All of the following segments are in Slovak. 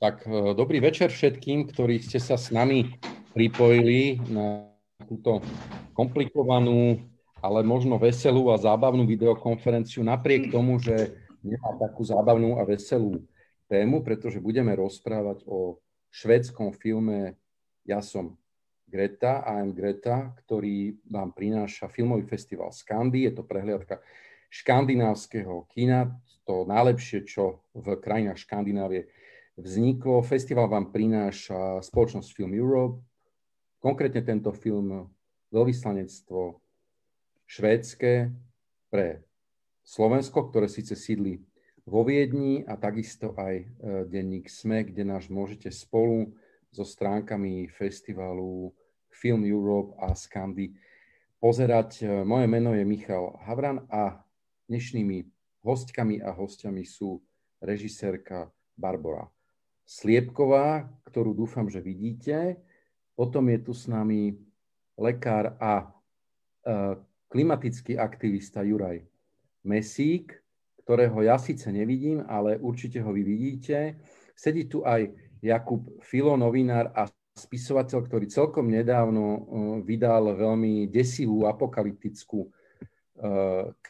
Tak e, dobrý večer všetkým, ktorí ste sa s nami pripojili na túto komplikovanú, ale možno veselú a zábavnú videokonferenciu, napriek tomu, že nemá takú zábavnú a veselú tému, pretože budeme rozprávať o švédskom filme Ja som Greta, am Greta, ktorý vám prináša filmový festival Skandy. Je to prehliadka škandinávskeho kina, to najlepšie, čo v krajinách Škandinávie vzniklo. Festival vám prináša spoločnosť Film Europe, konkrétne tento film veľvyslanectvo švédske pre Slovensko, ktoré síce sídli vo Viedni a takisto aj e, denník SME, kde nás môžete spolu so stránkami festivalu Film Europe a Skandy pozerať. E, moje meno je Michal Havran a dnešnými hostkami a hostiami sú režisérka Barbara Sliepková, ktorú dúfam, že vidíte. Potom je tu s nami lekár a e, klimatický aktivista Juraj Mesík, ktorého ja síce nevidím, ale určite ho vy vidíte. Sedí tu aj Jakub Filo, novinár a spisovateľ, ktorý celkom nedávno e, vydal veľmi desivú apokalyptickú e,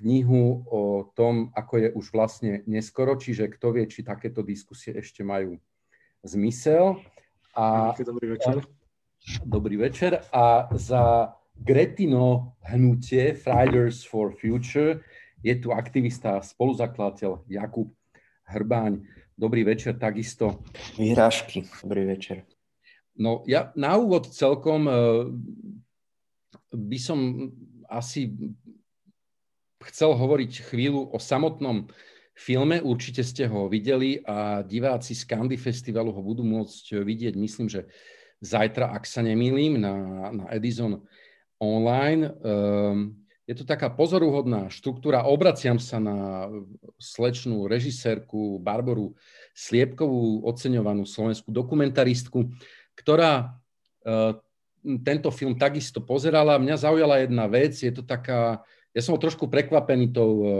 knihu o tom, ako je už vlastne neskoro, čiže kto vie, či takéto diskusie ešte majú zmysel. A, dobrý večer. Dobrý večer. A za Gretino hnutie Fridays for Future je tu aktivista a spoluzakladateľ Jakub Hrbáň. Dobrý večer takisto. Vyhrážky. Dobrý večer. No ja na úvod celkom uh, by som asi chcel hovoriť chvíľu o samotnom filme. Určite ste ho videli a diváci z Candy Festivalu ho budú môcť vidieť, myslím, že zajtra, ak sa nemýlim, na, na Edison online. Um, je to taká pozoruhodná štruktúra. Obraciam sa na slečnú režisérku Barboru Sliepkovú, oceňovanú slovenskú dokumentaristku, ktorá uh, tento film takisto pozerala. Mňa zaujala jedna vec, je to taká ja som trošku prekvapený tou e, e,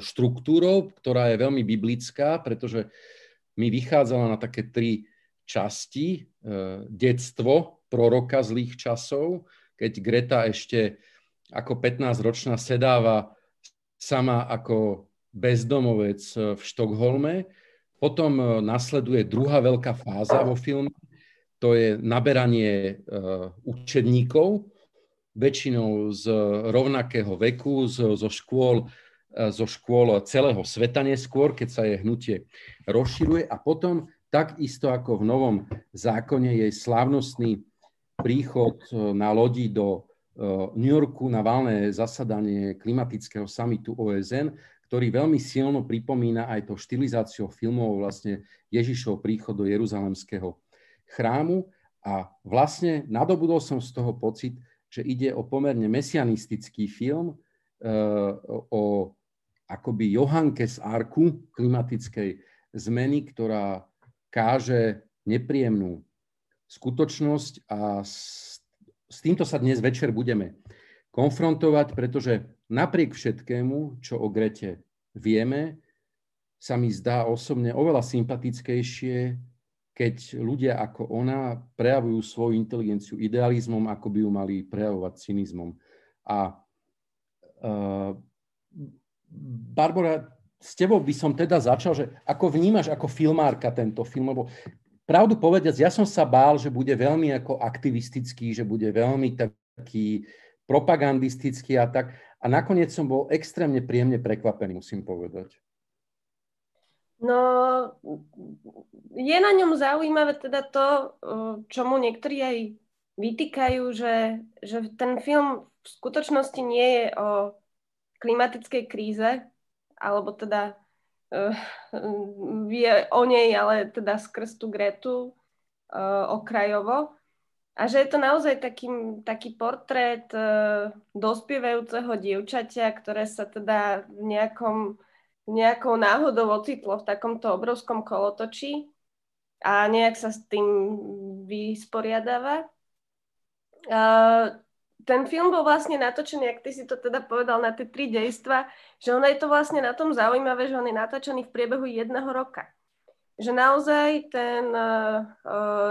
štruktúrou, ktorá je veľmi biblická, pretože mi vychádzala na také tri časti. E, detstvo proroka zlých časov, keď Greta ešte ako 15-ročná sedáva sama ako bezdomovec v Štokholme. Potom nasleduje druhá veľká fáza vo filme, to je naberanie učedníkov, väčšinou z rovnakého veku, zo, zo škôl zo škôl celého sveta neskôr, keď sa jej hnutie rozširuje. A potom takisto ako v Novom zákone jej slávnostný príchod na lodi do New Yorku na valné zasadanie klimatického samitu OSN, ktorý veľmi silno pripomína aj to štilizáciou filmov vlastne Ježišov príchod do Jeruzalemského chrámu. A vlastne nadobudol som z toho pocit, že ide o pomerne mesianistický film uh, o akoby Johanke z Arku klimatickej zmeny, ktorá káže nepríjemnú skutočnosť a s, s týmto sa dnes večer budeme konfrontovať, pretože napriek všetkému, čo o Grete vieme, sa mi zdá osobne oveľa sympatickejšie keď ľudia ako ona prejavujú svoju inteligenciu idealizmom, ako by ju mali prejavovať cynizmom. A uh, Barbara, s tebou by som teda začal, že ako vnímaš ako filmárka tento film, lebo pravdu povediac, ja som sa bál, že bude veľmi ako aktivistický, že bude veľmi taký propagandistický a tak. A nakoniec som bol extrémne príjemne prekvapený, musím povedať. No, je na ňom zaujímavé teda to, čo mu niektorí aj vytýkajú, že, že ten film v skutočnosti nie je o klimatickej kríze, alebo teda uh, vie o nej, ale teda skrz tú Gretu uh, okrajovo. A že je to naozaj taký, taký portrét uh, dospievajúceho dievčaťa, ktoré sa teda v nejakom nejakou náhodou ocitlo v takomto obrovskom kolotočí a nejak sa s tým vysporiadáva. Ten film bol vlastne natočený, ak ty si to teda povedal, na tie tri dejstva, že ono je to vlastne na tom zaujímavé, že on je natočený v priebehu jedného roka. že naozaj ten uh,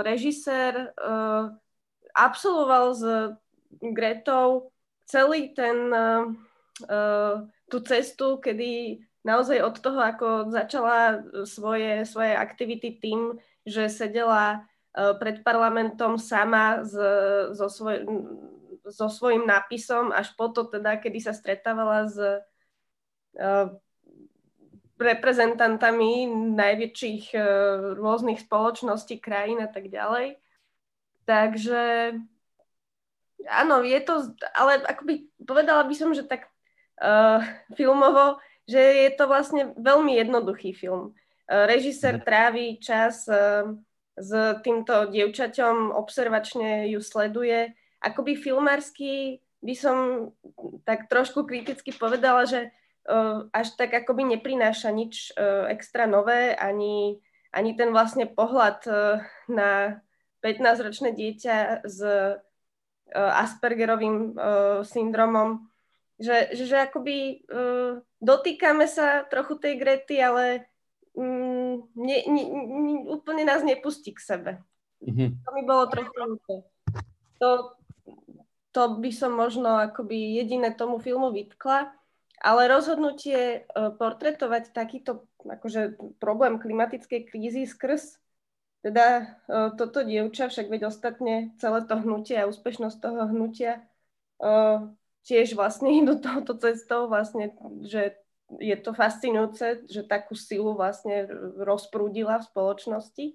režisér uh, absolvoval s Gretou celý ten, tú cestu, kedy naozaj od toho, ako začala svoje, svoje aktivity tým, že sedela uh, pred parlamentom sama s, so, svoj, so svojím nápisom, až po to teda, kedy sa stretávala s uh, reprezentantami najväčších uh, rôznych spoločností, krajín a tak ďalej. Takže áno, je to, ale akoby povedala by som, že tak uh, filmovo, že je to vlastne veľmi jednoduchý film. Uh, režisér mhm. trávi čas uh, s týmto dievčaťom, observačne ju sleduje. Akoby filmársky by som tak trošku kriticky povedala, že uh, až tak akoby neprináša nič extra nové, ani, ani ten vlastne pohľad na 15-ročné dieťa s Aspergerovým syndromom, že, že, že akoby dotýkame sa trochu tej Grety, ale um, ne, ne, ne, úplne nás nepustí k sebe. Mm-hmm. To mi bolo trochu To, to by som možno akoby jediné tomu filmu vytkla. Ale rozhodnutie uh, portretovať takýto akože, problém klimatickej krízy skrz teda uh, toto dievča, však veď ostatne celé to hnutie a úspešnosť toho hnutia uh, tiež vlastne do tohoto cestou, vlastne, že je to fascinujúce, že takú silu vlastne rozprúdila v spoločnosti.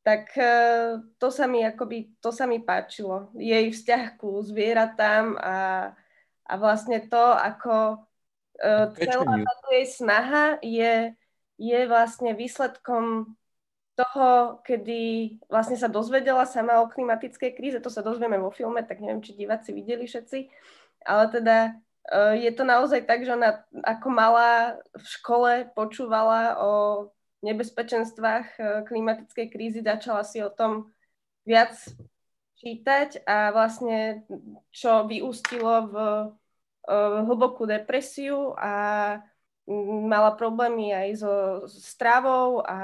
Tak to sa mi akoby, to sa mi páčilo. Jej vzťah ku zvieratám a, a vlastne to, ako celá táto jej snaha je, je vlastne výsledkom toho, kedy vlastne sa dozvedela sama o klimatickej kríze, to sa dozvieme vo filme, tak neviem, či diváci videli všetci, ale teda uh, je to naozaj tak, že ona ako malá v škole počúvala o nebezpečenstvách uh, klimatickej krízy, začala si o tom viac čítať a vlastne čo vyústilo v uh, hlbokú depresiu a mala problémy aj so stravou a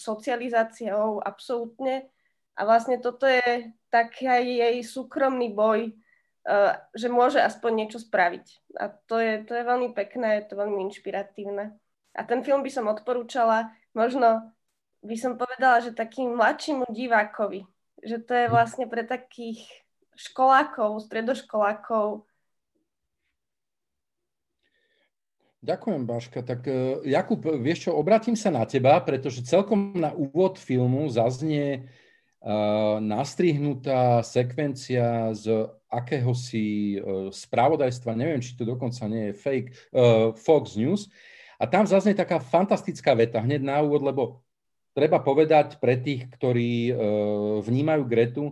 socializáciou absolútne. A vlastne toto je taký jej súkromný boj, že môže aspoň niečo spraviť. A to je, to je veľmi pekné, je to veľmi inšpiratívne. A ten film by som odporúčala, možno by som povedala, že takým mladšímu divákovi, že to je vlastne pre takých školákov, stredoškolákov, Ďakujem, Baška. Tak uh, Jakub, vieš čo, obratím sa na teba, pretože celkom na úvod filmu zaznie uh, nastrihnutá sekvencia z akéhosi uh, spravodajstva, neviem, či to dokonca nie je fake, uh, Fox News. A tam zaznie taká fantastická veta hneď na úvod, lebo treba povedať pre tých, ktorí uh, vnímajú Gretu,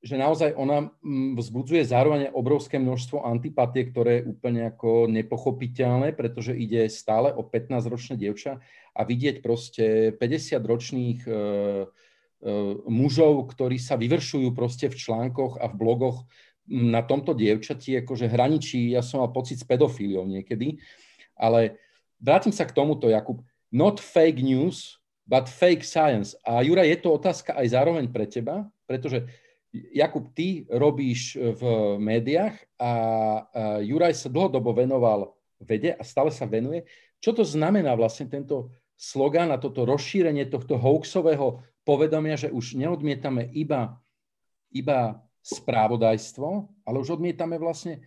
že naozaj ona vzbudzuje zároveň obrovské množstvo antipatie, ktoré je úplne ako nepochopiteľné, pretože ide stále o 15-ročné dievča a vidieť proste 50-ročných e, e, mužov, ktorí sa vyvršujú proste v článkoch a v blogoch mm, na tomto dievčati, akože hraničí, ja som mal pocit s pedofíliou niekedy, ale vrátim sa k tomuto, Jakub. Not fake news, but fake science. A Jura, je to otázka aj zároveň pre teba, pretože Jakub, ty robíš v médiách a Juraj sa dlhodobo venoval vede a stále sa venuje. Čo to znamená vlastne tento slogan a toto rozšírenie tohto hoaxového povedomia, že už neodmietame iba, iba správodajstvo, ale už odmietame vlastne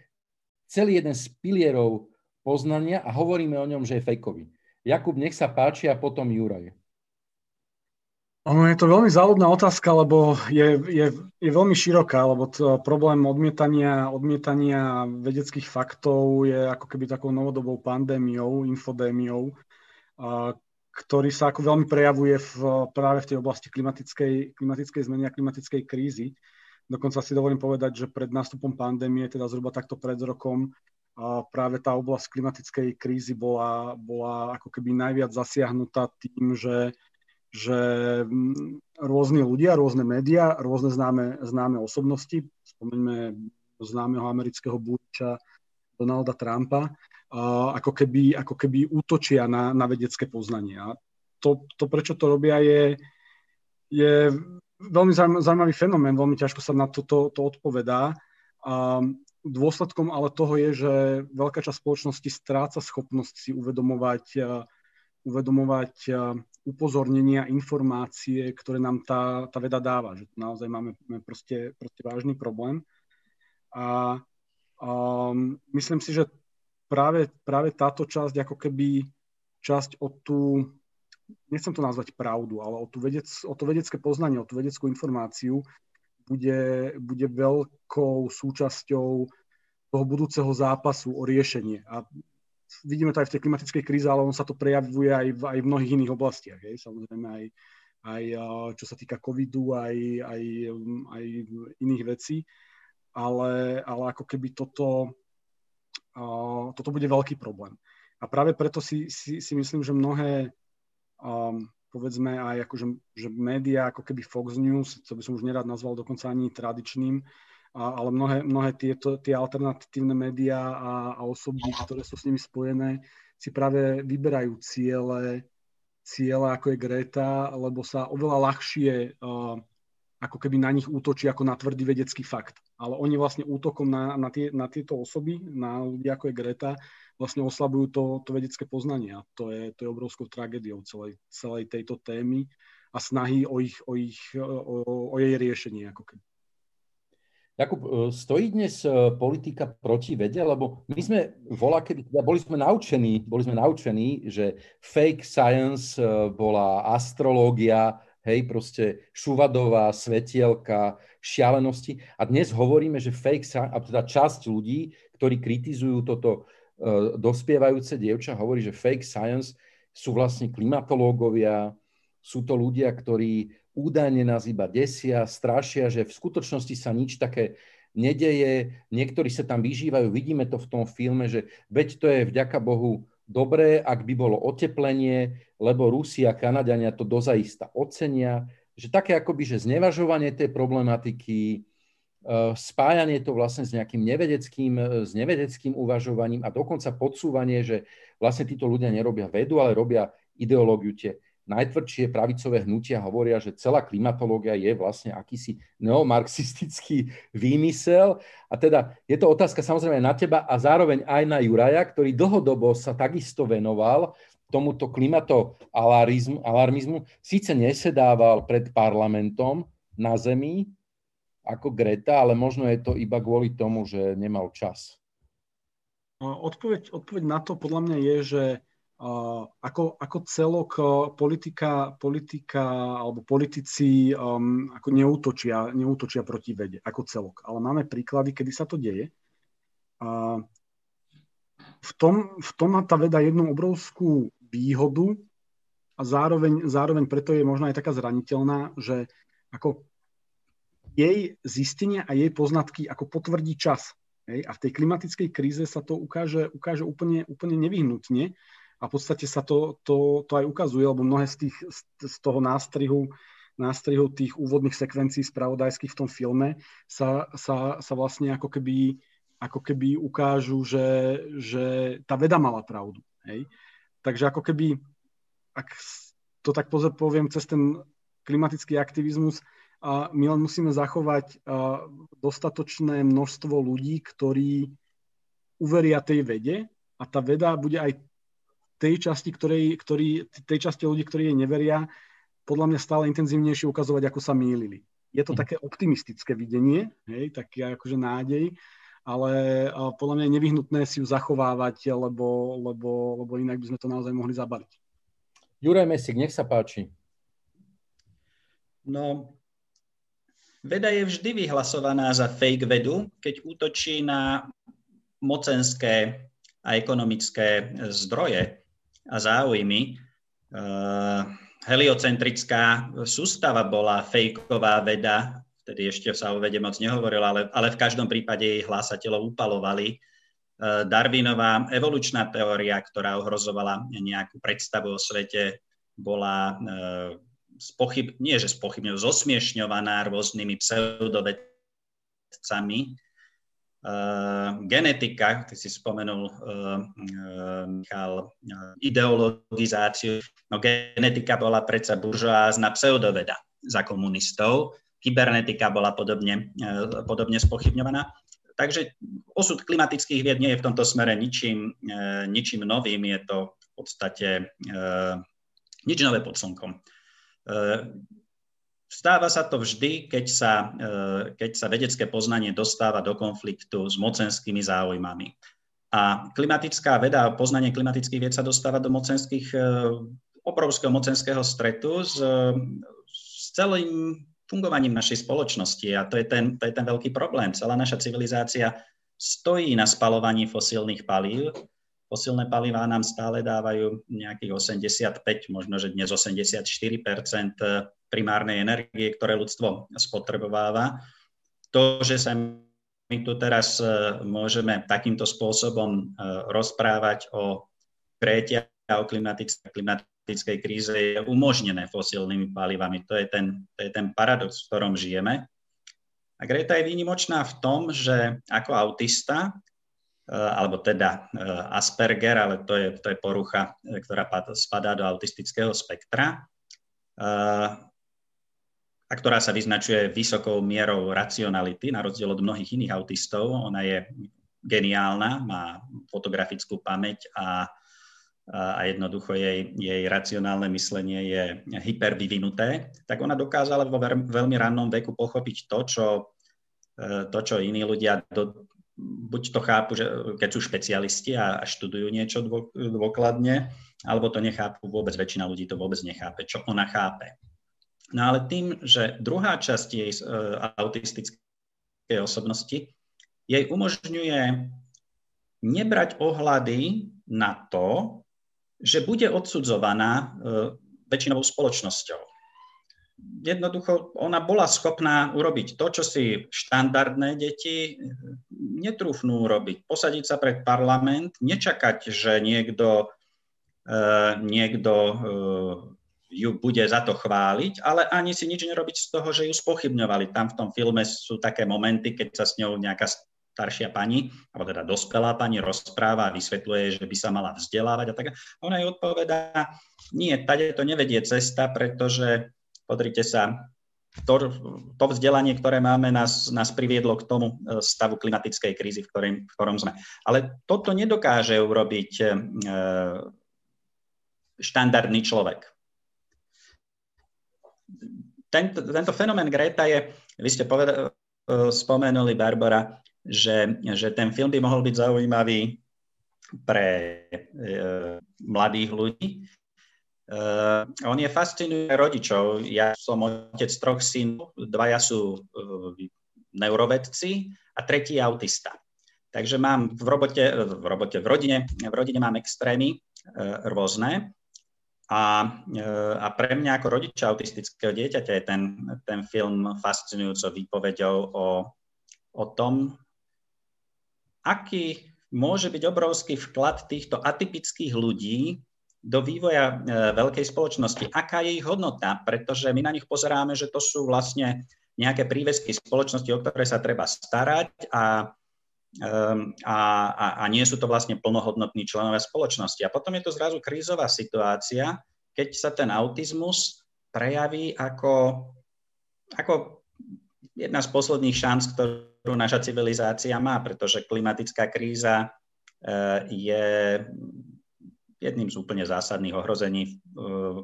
celý jeden z pilierov poznania a hovoríme o ňom, že je fejkový. Jakub, nech sa páči a potom Juraj. Ono je to veľmi záľudná otázka, lebo je, je, je veľmi široká, lebo to problém odmietania, odmietania vedeckých faktov je ako keby takou novodobou pandémiou, infodémiou, ktorý sa ako veľmi prejavuje v, práve v tej oblasti klimatickej, klimatickej zmeny a klimatickej krízy. Dokonca si dovolím povedať, že pred nástupom pandémie, teda zhruba takto pred rokom, práve tá oblasť klimatickej krízy bola, bola ako keby najviac zasiahnutá tým, že že rôzni ľudia, rôzne médiá, rôzne známe, známe osobnosti, spomeňme známeho amerického búča Donalda Trumpa, ako keby, ako keby útočia na, na vedecké poznanie. A to, to, prečo to robia, je, je veľmi zaujímavý fenomén, veľmi ťažko sa na toto to, to odpovedá. A dôsledkom ale toho je, že veľká časť spoločnosti stráca schopnosť si uvedomovať, uvedomovať upozornenia, informácie, ktoré nám tá, tá veda dáva. Že naozaj máme, máme proste, proste vážny problém. A um, myslím si, že práve, práve táto časť ako keby časť o tú, nechcem to nazvať pravdu, ale o, tú vedec, o to vedecké poznanie, o tú vedeckú informáciu bude, bude veľkou súčasťou toho budúceho zápasu o riešenie. A vidíme to aj v tej klimatickej kríze, ale on sa to prejavuje aj v, aj v mnohých iných oblastiach. Hej. Samozrejme aj, aj čo sa týka covidu, aj, aj, aj iných vecí. Ale, ale ako keby toto, toto bude veľký problém. A práve preto si, si, si myslím, že mnohé, um, povedzme aj akože, že médiá, ako keby Fox News, to by som už nerád nazval dokonca ani tradičným, a, ale mnohé, mnohé tieto, tie alternatívne médiá a, a osoby, ktoré sú s nimi spojené, si práve vyberajú ciele, ciele ako je Greta, lebo sa oveľa ľahšie uh, ako keby na nich útočí ako na tvrdý vedecký fakt. Ale oni vlastne útokom na, na, tie, na tieto osoby, na ľudí ako je Greta, vlastne oslabujú to, to vedecké poznanie. A to je, to je obrovskou tragédiou celej, celej tejto témy a snahy o, ich, o, ich, o, o jej riešenie. Ako keby. Jakub, e, stojí dnes e, politika proti vede? Lebo my sme volá, kedy, teda boli sme naučení, boli sme naučení, že fake science e, bola astrológia, hej, proste šuvadová, svetielka, šialenosti. A dnes hovoríme, že fake science, a teda časť ľudí, ktorí kritizujú toto uh, dospievajúce dievča, hovorí, že fake science sú vlastne klimatológovia, sú to ľudia, ktorí údajne nás iba desia, strašia, že v skutočnosti sa nič také nedeje, niektorí sa tam vyžívajú, vidíme to v tom filme, že veď to je vďaka Bohu dobré, ak by bolo oteplenie, lebo Rusi a Kanadiania to dozaista ocenia, že také akoby, že znevažovanie tej problematiky, e, spájanie to vlastne s nejakým nevedeckým, e, s nevedeckým uvažovaním a dokonca podsúvanie, že vlastne títo ľudia nerobia vedu, ale robia ideológiu. Tie najtvrdšie pravicové hnutia hovoria, že celá klimatológia je vlastne akýsi neomarxistický výmysel. A teda je to otázka samozrejme na teba a zároveň aj na Juraja, ktorý dlhodobo sa takisto venoval tomuto klimatoalarmizmu. Alarmizmu. Síce nesedával pred parlamentom na Zemi ako Greta, ale možno je to iba kvôli tomu, že nemal čas. Odpoveď, odpoveď na to podľa mňa je, že ako, ako celok politika, politika alebo politici um, ako neútočia, neútočia proti vede ako celok. Ale máme príklady, kedy sa to deje. A v, tom, v tom má tá veda jednu obrovskú výhodu a zároveň, zároveň preto je možno aj taká zraniteľná, že ako jej zistenia a jej poznatky ako potvrdí čas. Hej? A v tej klimatickej kríze sa to ukáže, ukáže úplne, úplne nevyhnutne, a v podstate sa to, to, to aj ukazuje, lebo mnohé z, tých, z toho nástrihu, nástrihu tých úvodných sekvencií spravodajských v tom filme sa, sa, sa vlastne ako keby, ako keby ukážu, že, že tá veda mala pravdu. Hej? Takže ako keby, ak to tak poviem, cez ten klimatický aktivizmus, a my len musíme zachovať dostatočné množstvo ľudí, ktorí uveria tej vede a tá veda bude aj tej časti, ktorej, ktorý, tej časti ľudí, ktorí jej neveria, podľa mňa stále intenzívnejšie ukazovať, ako sa mýlili. Je to mhm. také optimistické videnie, hej, taký akože nádej, ale podľa mňa je nevyhnutné si ju zachovávať, lebo, lebo, lebo inak by sme to naozaj mohli zabaliť. Juraj Mesík, nech sa páči. No, veda je vždy vyhlasovaná za fake vedu, keď útočí na mocenské a ekonomické zdroje a záujmy. Uh, heliocentrická sústava bola fejková veda, vtedy ešte sa o vede moc nehovorila, ale, ale v každom prípade jej hlásateľov upalovali. Uh, Darwinová evolučná teória, ktorá ohrozovala nejakú predstavu o svete, bola uh, spochyb, nie že spochybňov, zosmiešňovaná rôznymi pseudovedcami, genetika, ty si spomenul, uh, uh, Michal, ideologizáciu. No genetika bola predsa buržoázna pseudoveda za komunistov, kybernetika bola podobne, podobne spochybňovaná. Takže osud klimatických vied nie je v tomto smere ničím, ničím novým, je to v podstate nič nové pod slnkom. Stáva sa to vždy, keď sa, e, keď sa vedecké poznanie dostáva do konfliktu s mocenskými záujmami. A klimatická veda, poznanie klimatických vied sa dostáva do mocenských, e, obrovského mocenského stretu s, s celým fungovaním našej spoločnosti. A to je, ten, to je ten veľký problém. Celá naša civilizácia stojí na spalovaní fosílnych palív. Fosílne palivá nám stále dávajú nejakých 85, možno že dnes 84 primárnej energie, ktoré ľudstvo spotrebováva. To, že sa my tu teraz e, môžeme takýmto spôsobom e, rozprávať o prejtia a o klimatickej kríze je umožnené fosílnymi palivami. To je, ten, to je ten paradox, v ktorom žijeme. A Greta je výnimočná v tom, že ako autista, e, alebo teda Asperger, ale to je, to je porucha, ktorá spadá do autistického spektra, a ktorá sa vyznačuje vysokou mierou racionality, na rozdiel od mnohých iných autistov. Ona je geniálna, má fotografickú pamäť a, a jednoducho jej, jej racionálne myslenie je hypervyvinuté, tak ona dokázala vo veľmi rannom veku pochopiť to, čo, e, to, čo iní ľudia do, buď to chápu, že keď sú špecialisti a, a študujú niečo dôkladne, alebo to nechápu vôbec, väčšina ľudí to vôbec nechápe, čo ona chápe. No ale tým, že druhá časť jej uh, autistickej osobnosti jej umožňuje nebrať ohľady na to, že bude odsudzovaná uh, väčšinovou spoločnosťou. Jednoducho, ona bola schopná urobiť to, čo si štandardné deti netrúfnú urobiť. Posadiť sa pred parlament, nečakať, že niekto, uh, niekto ju bude za to chváliť, ale ani si nič nerobiť z toho, že ju spochybňovali. Tam v tom filme sú také momenty, keď sa s ňou nejaká staršia pani, alebo teda dospelá pani rozpráva a vysvetľuje, že by sa mala vzdelávať a tak. Ona jej odpovedá, nie, tade to nevedie cesta, pretože, podrite sa, to, to vzdelanie, ktoré máme, nás, nás priviedlo k tomu e, stavu klimatickej krízy, v, ktorým, v ktorom sme. Ale toto nedokáže urobiť e, štandardný človek tento, tento fenomén Greta je, vy ste poveda, e, spomenuli, Barbara, že, že ten film by mohol byť zaujímavý pre e, mladých ľudí. E, on je fascinuje rodičov. Ja som otec troch synov, dvaja sú e, neurovedci a tretí je autista. Takže mám v robote, v robote, v rodine, v rodine mám extrémy e, rôzne a, e, a pre mňa ako rodiča autistického dieťaťa je ten, ten film fascinujúco výpovedou o, o tom, aký môže byť obrovský vklad týchto atypických ľudí do vývoja e, veľkej spoločnosti. Aká je ich hodnota? Pretože my na nich pozeráme, že to sú vlastne nejaké prívesky spoločnosti, o ktoré sa treba starať a a, a, a nie sú to vlastne plnohodnotní členovia spoločnosti. A potom je to zrazu krízová situácia, keď sa ten autizmus prejaví ako, ako jedna z posledných šanc, ktorú naša civilizácia má, pretože klimatická kríza eh, je jedným z úplne zásadných ohrození eh,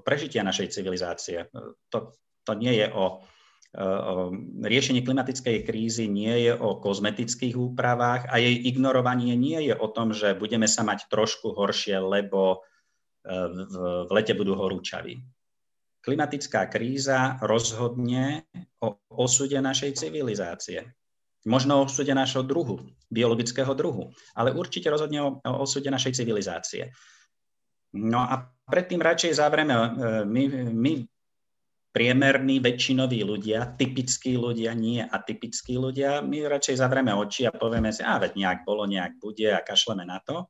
prežitia našej civilizácie. To, to nie je o riešenie klimatickej krízy nie je o kozmetických úpravách a jej ignorovanie nie je o tom, že budeme sa mať trošku horšie, lebo e, v lete budú horúčaví. Klimatická kríza rozhodne o osude našej civilizácie. Možno o osude našho druhu, biologického druhu, ale určite rozhodne o, o osude našej civilizácie. No a predtým radšej zavrieme. My, my priemerní väčšinoví ľudia, typickí ľudia, nie atypickí ľudia, my radšej zavrieme oči a povieme si, a veď nejak bolo, nejak bude a kašleme na to.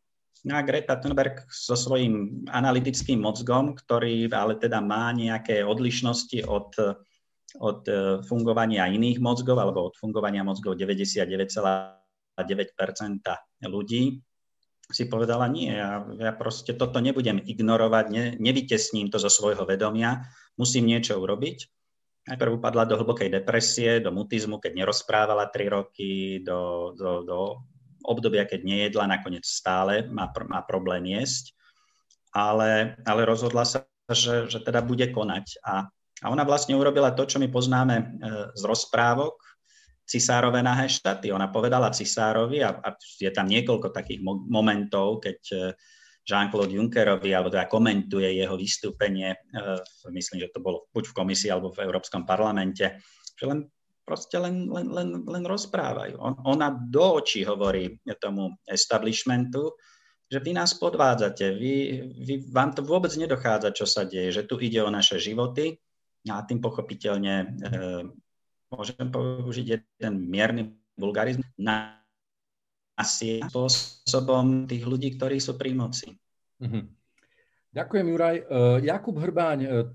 No a Greta Thunberg so svojím analytickým mozgom, ktorý ale teda má nejaké odlišnosti od, od e, fungovania iných mozgov alebo od fungovania mozgov 99,9%, ľudí si povedala, nie, ja, ja proste toto nebudem ignorovať, ne, nevytesním to zo svojho vedomia, musím niečo urobiť. Najprv upadla do hlbokej depresie, do mutizmu, keď nerozprávala tri roky, do, do, do obdobia, keď nejedla, nakoniec stále má, má problém jesť, ale, ale rozhodla sa, že, že teda bude konať. A, a ona vlastne urobila to, čo my poznáme e, z rozprávok, cisárove nahé štaty. Ona povedala cisárovi, a, a je tam niekoľko takých mo- momentov, keď e, Jean-Claude Junckerovi, alebo teda komentuje jeho vystúpenie, uh, myslím, že to bolo buď v komisii, alebo v Európskom parlamente, že len proste len, len, len, len rozprávajú. On, ona do očí hovorí tomu establishmentu, že vy nás podvádzate, vy, vy, vám to vôbec nedochádza, čo sa deje, že tu ide o naše životy a tým pochopiteľne e, môžem použiť jeden mierny vulgarizmus, na asi spôsobom tých ľudí, ktorí sú pri moci. Mm-hmm. Ďakujem, Juraj. Uh, Jakub Hrbáň, uh,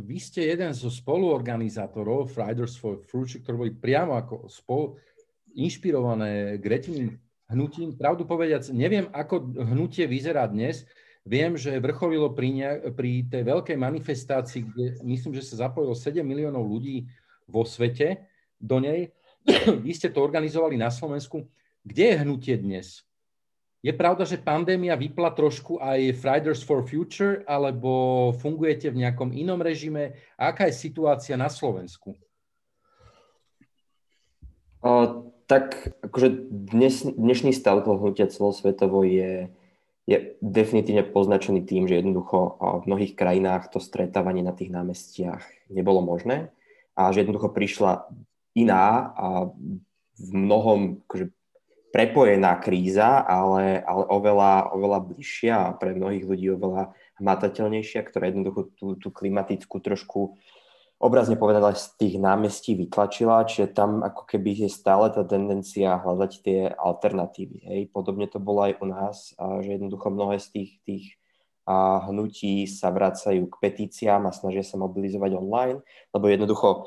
vy ste jeden zo spoluorganizátorov Fridays for Future, ktorí boli priamo ako spolu inšpirované Gretiným hnutím. Pravdu povediac, neviem, ako hnutie vyzerá dnes. Viem, že vrcholilo pri, ne, pri tej veľkej manifestácii, kde myslím, že sa zapojilo 7 miliónov ľudí vo svete do nej. Vy ste to organizovali na Slovensku. Kde je hnutie dnes? Je pravda, že pandémia vypla trošku aj Fridays for Future, alebo fungujete v nejakom inom režime? Aká je situácia na Slovensku? O, tak akože dnes, dnešný stav toho hnutia celosvetovo je, je definitívne poznačený tým, že jednoducho v mnohých krajinách to stretávanie na tých námestiach nebolo možné a že jednoducho prišla iná a v mnohom akože, prepojená kríza, ale, ale oveľa, oveľa bližšia a pre mnohých ľudí oveľa hmatateľnejšia, ktorá jednoducho tú, tú klimatickú trošku obrazne povedané z tých námestí vytlačila, čiže tam ako keby je stále tá tendencia hľadať tie alternatívy. Hej. Podobne to bolo aj u nás, že jednoducho mnohé z tých, tých a hnutí sa vracajú k petíciám a snažia sa mobilizovať online, lebo jednoducho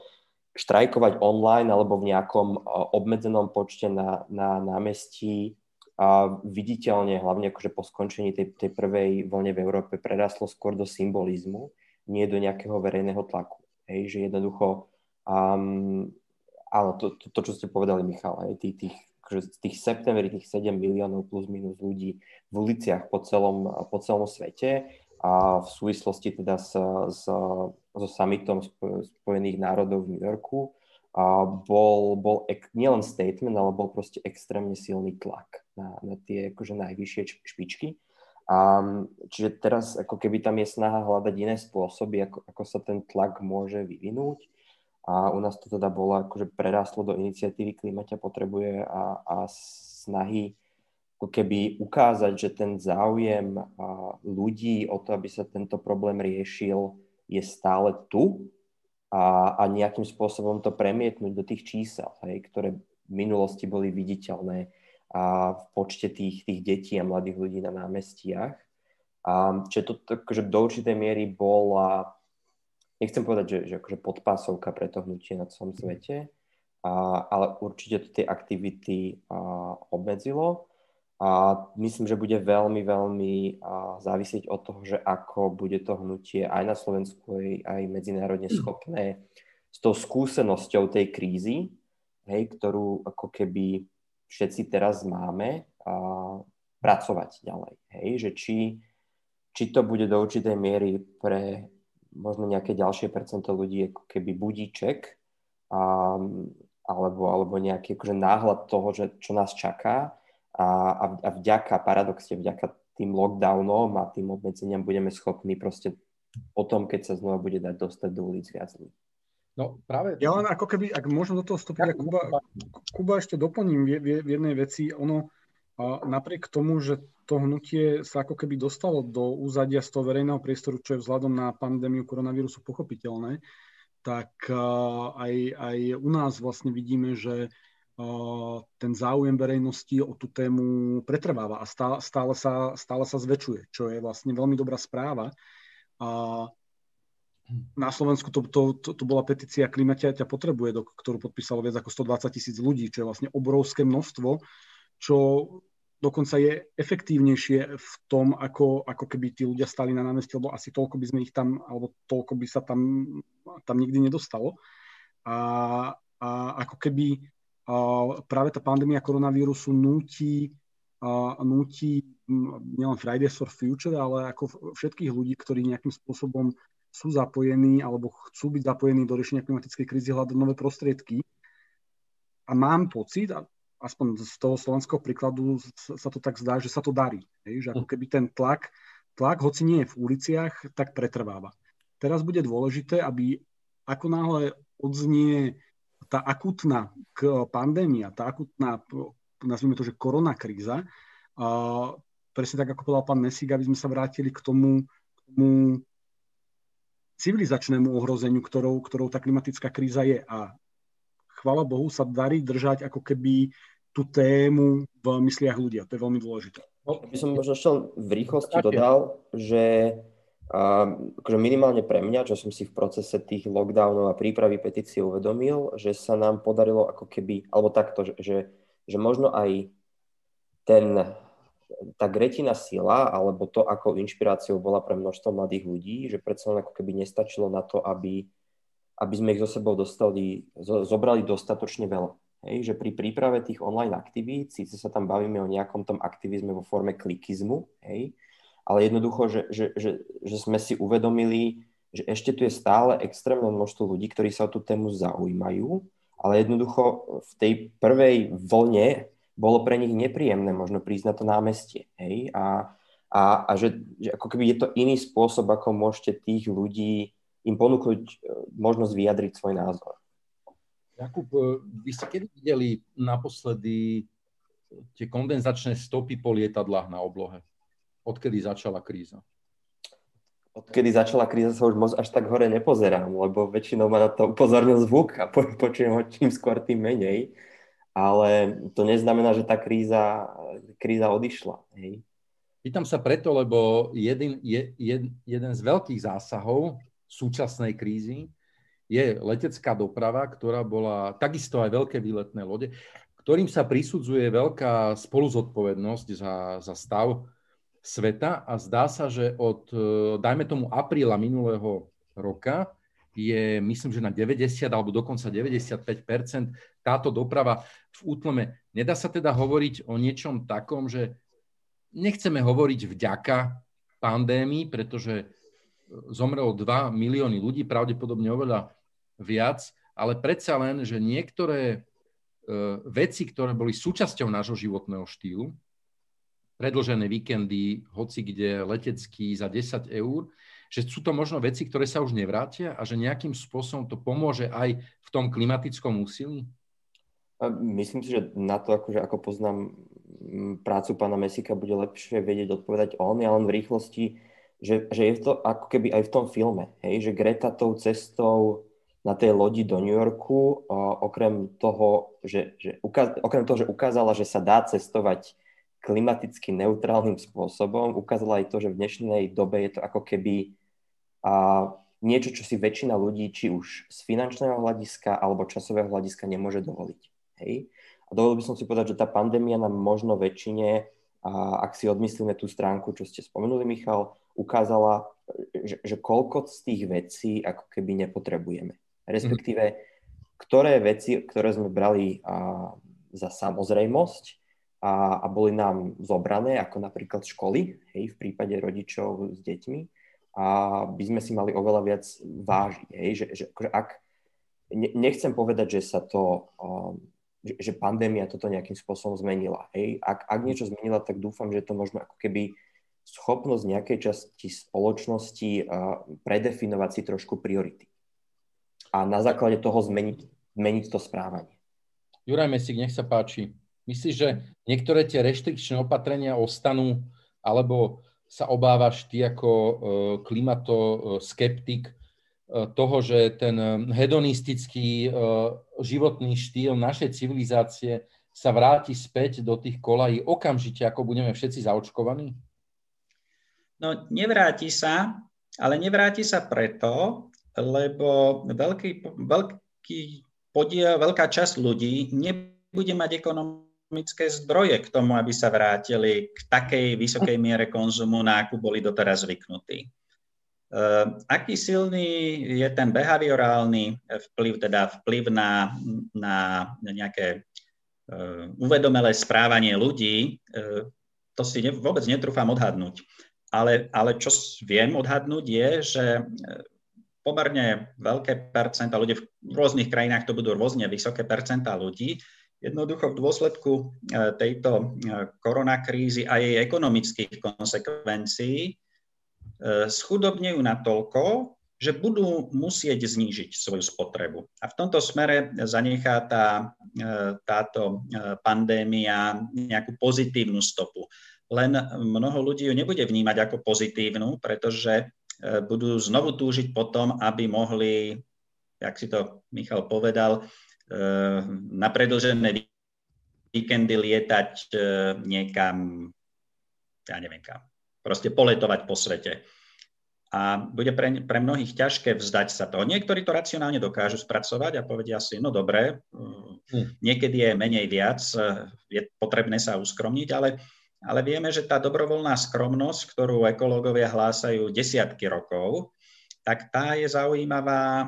štrajkovať online alebo v nejakom obmedzenom počte na, na námestí a viditeľne, hlavne akože po skončení tej, tej prvej vlne v Európe, prerastlo skôr do symbolizmu, nie do nejakého verejného tlaku. Hej, že jednoducho, um, áno, to, to, to, čo ste povedali, Michal, hej, tých, tých akože z tých septembrí tých 7 miliónov plus minus ľudí v uliciach po celom, po celom svete a v súvislosti teda s, s, so summitom Spojených národov v New Yorku a bol, bol ek, nielen statement, ale bol proste extrémne silný tlak na, na tie akože najvyššie špičky. A, čiže teraz ako keby tam je snaha hľadať iné spôsoby, ako, ako sa ten tlak môže vyvinúť a u nás to teda bolo, akože prerastlo do iniciatívy Klimaťa potrebuje a, a snahy ako keby ukázať, že ten záujem ľudí o to, aby sa tento problém riešil, je stále tu a, a nejakým spôsobom to premietnúť do tých čísel, hej, ktoré v minulosti boli viditeľné a v počte tých, tých detí a mladých ľudí na námestiach. A, čiže to akože do určitej miery bola nechcem povedať, že, že akože podpásovka pre to hnutie na celom svete, a, ale určite to tie aktivity a, obmedzilo. A myslím, že bude veľmi, veľmi a, závisieť od toho, že ako bude to hnutie aj na Slovensku, aj, aj medzinárodne mm. schopné s tou skúsenosťou tej krízy, hej, ktorú ako keby všetci teraz máme, a, pracovať ďalej. Hej, že či, či to bude do určitej miery pre možno nejaké ďalšie percento ľudí ako keby budíček a, alebo, alebo nejaký akože náhľad toho, že, čo nás čaká a, a, a vďaka, paradoxne, vďaka tým lockdownom a tým obmedzeniam budeme schopní proste potom, keď sa znova bude dať dostať do ulic viac ľudí. No práve... Ja len ako keby, ak môžem do toho vstúpiť, ja, Kuba, Kuba ešte doplním v, v, v jednej veci, ono napriek tomu, že to hnutie sa ako keby dostalo do úzadia z toho verejného priestoru, čo je vzhľadom na pandémiu koronavírusu pochopiteľné, tak aj, aj u nás vlastne vidíme, že ten záujem verejnosti o tú tému pretrváva a stále, stále, sa, stále sa zväčšuje, čo je vlastne veľmi dobrá správa. A na Slovensku to, to, to, to bola petícia Klimatia ťa potrebuje, do, ktorú podpísalo viac ako 120 tisíc ľudí, čo je vlastne obrovské množstvo čo dokonca je efektívnejšie v tom, ako, ako keby tí ľudia stali na námestí, lebo asi toľko by sme ich tam, alebo toľko by sa tam, tam nikdy nedostalo. A, a ako keby a práve tá pandémia koronavírusu núti, a, núti nielen Fridays for Future, ale ako všetkých ľudí, ktorí nejakým spôsobom sú zapojení alebo chcú byť zapojení do riešenia klimatickej krízy, hľadať nové prostriedky. A mám pocit, aspoň z toho slovenského príkladu sa to tak zdá, že sa to darí. Hej? Že ako keby ten tlak, tlak, hoci nie je v uliciach, tak pretrváva. Teraz bude dôležité, aby ako náhle odznie tá akutná pandémia, tá akutná, nazvime to, že koronakríza, uh, presne tak, ako povedal pán Mesík, aby sme sa vrátili k tomu, k tomu civilizačnému ohrozeniu, ktorou, ktorou tá klimatická kríza je. A chvála Bohu, sa darí držať ako keby tú tému v mysliach ľudia. To je veľmi dôležité. No, by som možno ešte v rýchlosti dodal, že a, akože minimálne pre mňa, čo som si v procese tých lockdownov a prípravy petície uvedomil, že sa nám podarilo ako keby, alebo takto, že, že, že možno aj ten, tá Gretina sila, alebo to, ako inšpiráciou bola pre množstvo mladých ľudí, že predsa len ako keby nestačilo na to, aby aby sme ich zo sebou dostali, zobrali dostatočne veľa. Hej, že pri príprave tých online aktivít, síce sa tam bavíme o nejakom tom aktivizme vo forme klikizmu, hej, ale jednoducho, že, že, že, že sme si uvedomili, že ešte tu je stále extrémne množstvo ľudí, ktorí sa o tú tému zaujímajú, ale jednoducho v tej prvej vlne bolo pre nich nepríjemné možno prísť na to námestie. Hej? A, a, a že, že ako keby je to iný spôsob, ako môžete tých ľudí im ponúknuť e, možnosť vyjadriť svoj názor. Jakub, e, vy ste kedy videli naposledy tie kondenzačné stopy po lietadlách na oblohe? Odkedy začala kríza? Odkedy začala kríza sa už moc až tak hore nepozerám, lebo väčšinou ma na to upozornil zvuk a po, počujem ho čím skôr tým menej. Ale to neznamená, že tá kríza, kríza odišla. Hej. Pýtam sa preto, lebo jeden, je, jed, jeden z veľkých zásahov súčasnej krízy je letecká doprava, ktorá bola takisto aj veľké výletné lode, ktorým sa prisudzuje veľká spoluzodpovednosť za, za stav sveta a zdá sa, že od, e, dajme tomu, apríla minulého roka je, myslím, že na 90 alebo dokonca 95% táto doprava v útlme. Nedá sa teda hovoriť o niečom takom, že nechceme hovoriť vďaka pandémii, pretože zomrelo 2 milióny ľudí, pravdepodobne oveľa viac, ale predsa len, že niektoré e, veci, ktoré boli súčasťou nášho životného štýlu, predlžené víkendy, hoci kde letecký za 10 eur, že sú to možno veci, ktoré sa už nevrátia a že nejakým spôsobom to pomôže aj v tom klimatickom úsilí? Myslím si, že na to, akože ako poznám prácu pána Mesika, bude lepšie vedieť odpovedať on. Ja len v rýchlosti že, že je to ako keby aj v tom filme, hej, že Greta tou cestou na tej lodi do New Yorku, o, okrem toho, že, že ukaz, okrem toho, že ukázala, že sa dá cestovať klimaticky neutrálnym spôsobom, ukázala aj to, že v dnešnej dobe je to ako keby a, niečo, čo si väčšina ľudí, či už z finančného hľadiska alebo časového hľadiska nemôže dovoliť. Hej? A dovolil by som si povedať, že tá pandémia nám možno väčšine, a ak si odmyslíme tú stránku, čo ste spomenuli, Michal, ukázala, že, že koľko z tých vecí ako keby nepotrebujeme. Respektíve, ktoré veci, ktoré sme brali a, za samozrejmosť a, a boli nám zobrané, ako napríklad školy, hej, v prípade rodičov s deťmi, a by sme si mali oveľa viac vážiť. Hej, že, že akože ak, nechcem povedať, že sa to, že, že pandémia toto nejakým spôsobom zmenila. Hej. Ak, ak niečo zmenila, tak dúfam, že to môžeme ako keby schopnosť nejakej časti spoločnosti predefinovať si trošku priority. A na základe toho zmeniť, zmeniť to správanie. Juraj Mesík, nech sa páči. Myslíš, že niektoré tie reštrikčné opatrenia ostanú, alebo sa obávaš ty ako e, klimatoskeptik e, toho, že ten hedonistický e, životný štýl našej civilizácie sa vráti späť do tých kolají okamžite, ako budeme všetci zaočkovaní? No nevráti sa, ale nevráti sa preto, lebo veľký, veľký podiel, veľká časť ľudí nebude mať ekonomické zdroje k tomu, aby sa vrátili k takej vysokej miere konzumu, na akú boli doteraz zvyknutí. Aký silný je ten behaviorálny vplyv, teda vplyv na, na nejaké uvedomelé správanie ľudí, to si ne, vôbec netrúfam odhadnúť. Ale, ale čo viem odhadnúť je, že pomerne veľké percenta ľudí v rôznych krajinách to budú rôzne vysoké percentá ľudí. Jednoducho v dôsledku e, tejto e, koronakrízy a jej ekonomických konsekvencií e, schudobnejú natoľko, že budú musieť znížiť svoju spotrebu. A v tomto smere zanechá tá, táto pandémia nejakú pozitívnu stopu. Len mnoho ľudí ju nebude vnímať ako pozitívnu, pretože E, budú znovu túžiť potom, aby mohli, jak si to Michal povedal, e, na predlžené víkendy lietať e, niekam, ja neviem kam, proste poletovať po svete. A bude pre, pre mnohých ťažké vzdať sa toho. Niektorí to racionálne dokážu spracovať a povedia si, no dobre, hm. niekedy je menej viac, je potrebné sa uskromniť, ale ale vieme, že tá dobrovoľná skromnosť, ktorú ekológovia hlásajú desiatky rokov, tak tá je zaujímavá e,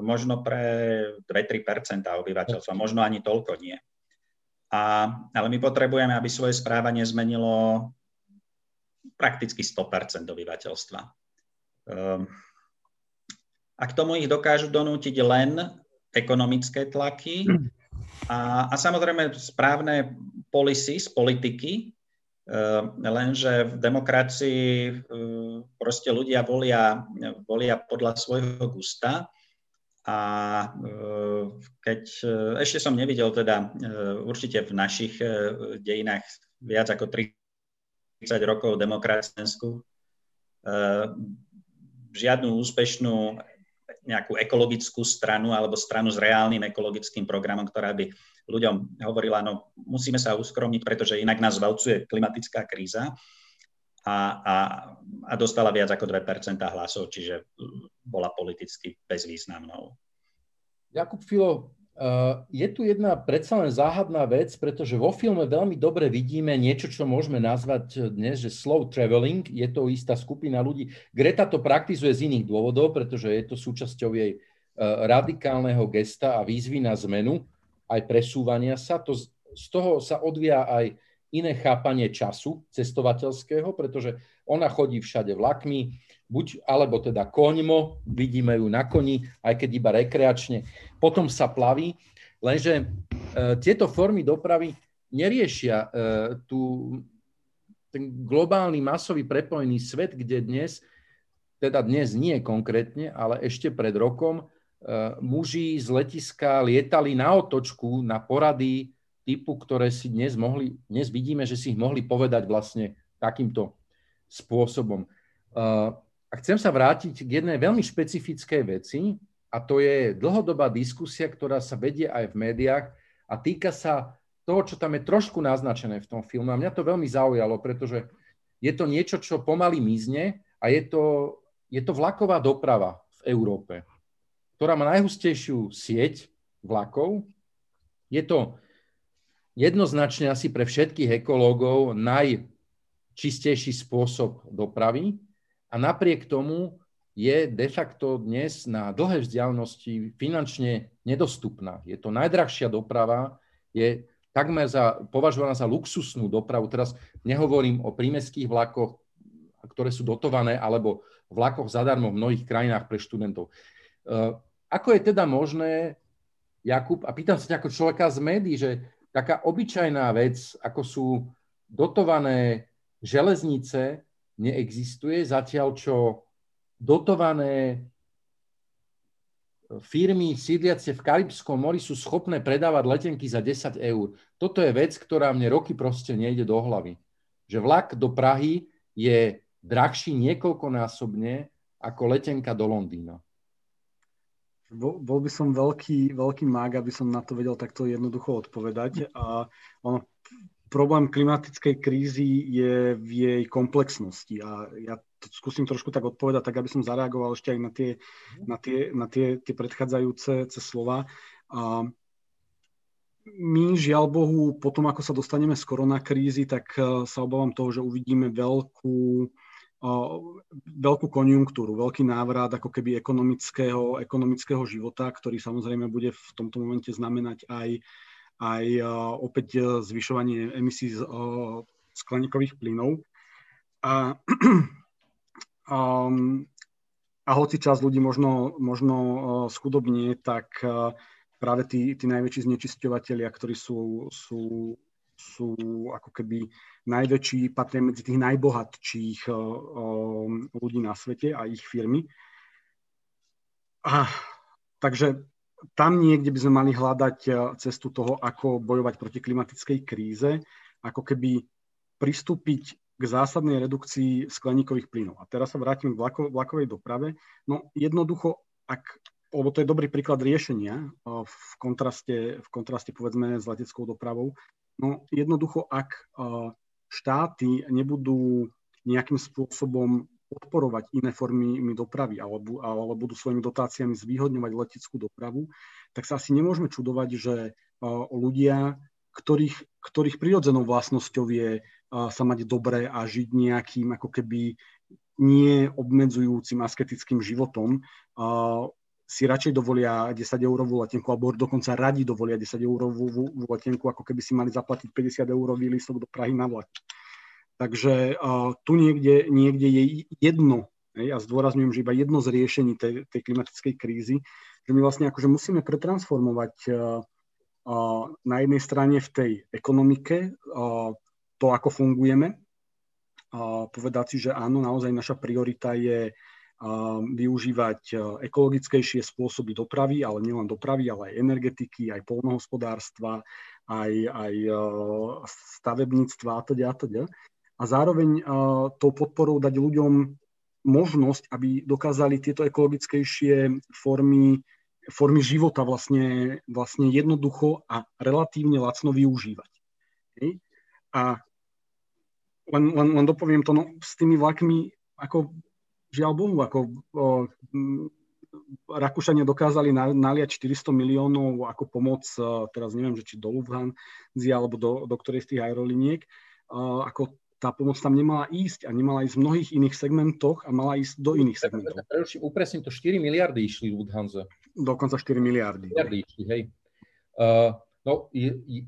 možno pre 2-3% obyvateľstva, možno ani toľko nie. A, ale my potrebujeme, aby svoje správanie zmenilo prakticky 100 obyvateľstva. Um, a k tomu ich dokážu donútiť len ekonomické tlaky a, a samozrejme správne policy z politiky, lenže v demokracii ehm, proste ľudia volia, volia podľa svojho gusta. A ehm, keď ešte som nevidel teda určite v našich dejinách viac ako 30 rokov demokracensku žiadnu úspešnú nejakú ekologickú stranu alebo stranu s reálnym ekologickým programom, ktorá by ľuďom hovorila, no musíme sa uskromniť, pretože inak nás valcuje klimatická kríza a, a, a dostala viac ako 2% hlasov, čiže bola politicky bezvýznamnou. Jakub Filo, uh, je tu jedna predsa len záhadná vec, pretože vo filme veľmi dobre vidíme niečo, čo môžeme nazvať dnes, že slow traveling. Je to istá skupina ľudí. Greta to praktizuje z iných dôvodov, pretože je to súčasťou jej uh, radikálneho gesta a výzvy na zmenu aj presúvania sa. To, z toho sa odvíja aj iné chápanie času cestovateľského, pretože ona chodí všade vlakmi, buď, alebo teda koňmo, vidíme ju na koni, aj keď iba rekreačne, potom sa plaví, lenže e, tieto formy dopravy neriešia e, tú, ten globálny masový prepojený svet, kde dnes, teda dnes nie konkrétne, ale ešte pred rokom, muži z letiska lietali na otočku na porady typu, ktoré si dnes mohli, dnes vidíme, že si ich mohli povedať vlastne takýmto spôsobom. Eh, a chcem sa vrátiť k jednej veľmi špecifickej veci, a to je dlhodobá diskusia, ktorá sa vedie aj v médiách a týka sa toho, čo tam je trošku naznačené v tom filme. A mňa to veľmi zaujalo, pretože je to niečo, čo pomaly mizne a je to, je to vlaková doprava v Európe ktorá má najhustejšiu sieť vlakov. Je to jednoznačne asi pre všetkých ekológov najčistejší spôsob dopravy a napriek tomu je de facto dnes na dlhé vzdialenosti finančne nedostupná. Je to najdrahšia doprava, je takmer za, považovaná za luxusnú dopravu. Teraz nehovorím o prímeských vlakoch, ktoré sú dotované, alebo vlakoch zadarmo v mnohých krajinách pre študentov. Ako je teda možné, Jakub, a pýtam sa ťa ako človeka z médií, že taká obyčajná vec, ako sú dotované železnice, neexistuje, zatiaľ čo dotované firmy sídliace v Karibskom mori sú schopné predávať letenky za 10 eur. Toto je vec, ktorá mne roky proste nejde do hlavy. Že vlak do Prahy je drahší niekoľkonásobne ako letenka do Londýna. Bol, by som veľký, veľký mág, aby som na to vedel takto jednoducho odpovedať. A ono, problém klimatickej krízy je v jej komplexnosti. A ja to skúsim trošku tak odpovedať, tak aby som zareagoval ešte aj na tie, na tie, na tie, tie predchádzajúce slova. A my, žiaľ Bohu, potom ako sa dostaneme z koronakrízy, tak sa obávam toho, že uvidíme veľkú, veľkú konjunktúru, veľký návrat ako keby ekonomického, ekonomického života, ktorý samozrejme bude v tomto momente znamenať aj, aj opäť zvyšovanie emisí skleníkových plynov. A, um, a hoci čas ľudí možno, možno schudobnie, tak práve tí, tí najväčší znečisťovateľia, ktorí sú, sú, sú ako keby najväčší, patria medzi tých najbohatších ľudí na svete a ich firmy. A, takže tam niekde by sme mali hľadať cestu toho, ako bojovať proti klimatickej kríze, ako keby pristúpiť k zásadnej redukcii skleníkových plynov. A teraz sa vrátim k vlako, vlakovej doprave. No jednoducho, ak, lebo to je dobrý príklad riešenia v kontraste, v kontraste povedzme s leteckou dopravou, no jednoducho, ak štáty nebudú nejakým spôsobom podporovať iné formy dopravy alebo, alebo budú svojimi dotáciami zvýhodňovať leteckú dopravu, tak sa asi nemôžeme čudovať, že ľudia, ktorých, ktorých prirodzenou vlastnosťou je sa mať dobre a žiť nejakým ako keby nie obmedzujúcim asketickým životom, si radšej dovolia 10 eurovú letenku, alebo dokonca radi dovolia 10 eurovú letenku, ako keby si mali zaplatiť 50 eurový lístok do Prahy na vlak. Takže uh, tu niekde, niekde je jedno, hej, a zdôrazňujem, že iba jedno z riešení tej, tej klimatickej krízy, že my vlastne akože musíme pretransformovať uh, uh, na jednej strane v tej ekonomike uh, to, ako fungujeme. Povedať si, že áno, naozaj naša priorita je využívať ekologickejšie spôsoby dopravy, ale nielen dopravy, ale aj energetiky, aj polnohospodárstva, aj, aj stavebníctva a teda a teda. A zároveň tou podporou dať ľuďom možnosť, aby dokázali tieto ekologickejšie formy, formy života vlastne, vlastne jednoducho a relatívne lacno využívať. A len, len, len dopoviem to, no, s tými vlakmi, ako žiaľ Bohu, ako o, Rakúšania dokázali na, naliať 400 miliónov ako pomoc, o, teraz neviem, že či do Lufthansa alebo do, do ktorej z tých aeroliniek, o, ako tá pomoc tam nemala ísť a nemala ísť v mnohých iných segmentoch a mala ísť do iných segmentov. Upresním to, 4 miliardy išli Lufthansa. Dokonca 4 miliardy. Miliardy išli, hej. Uh, no, je, je,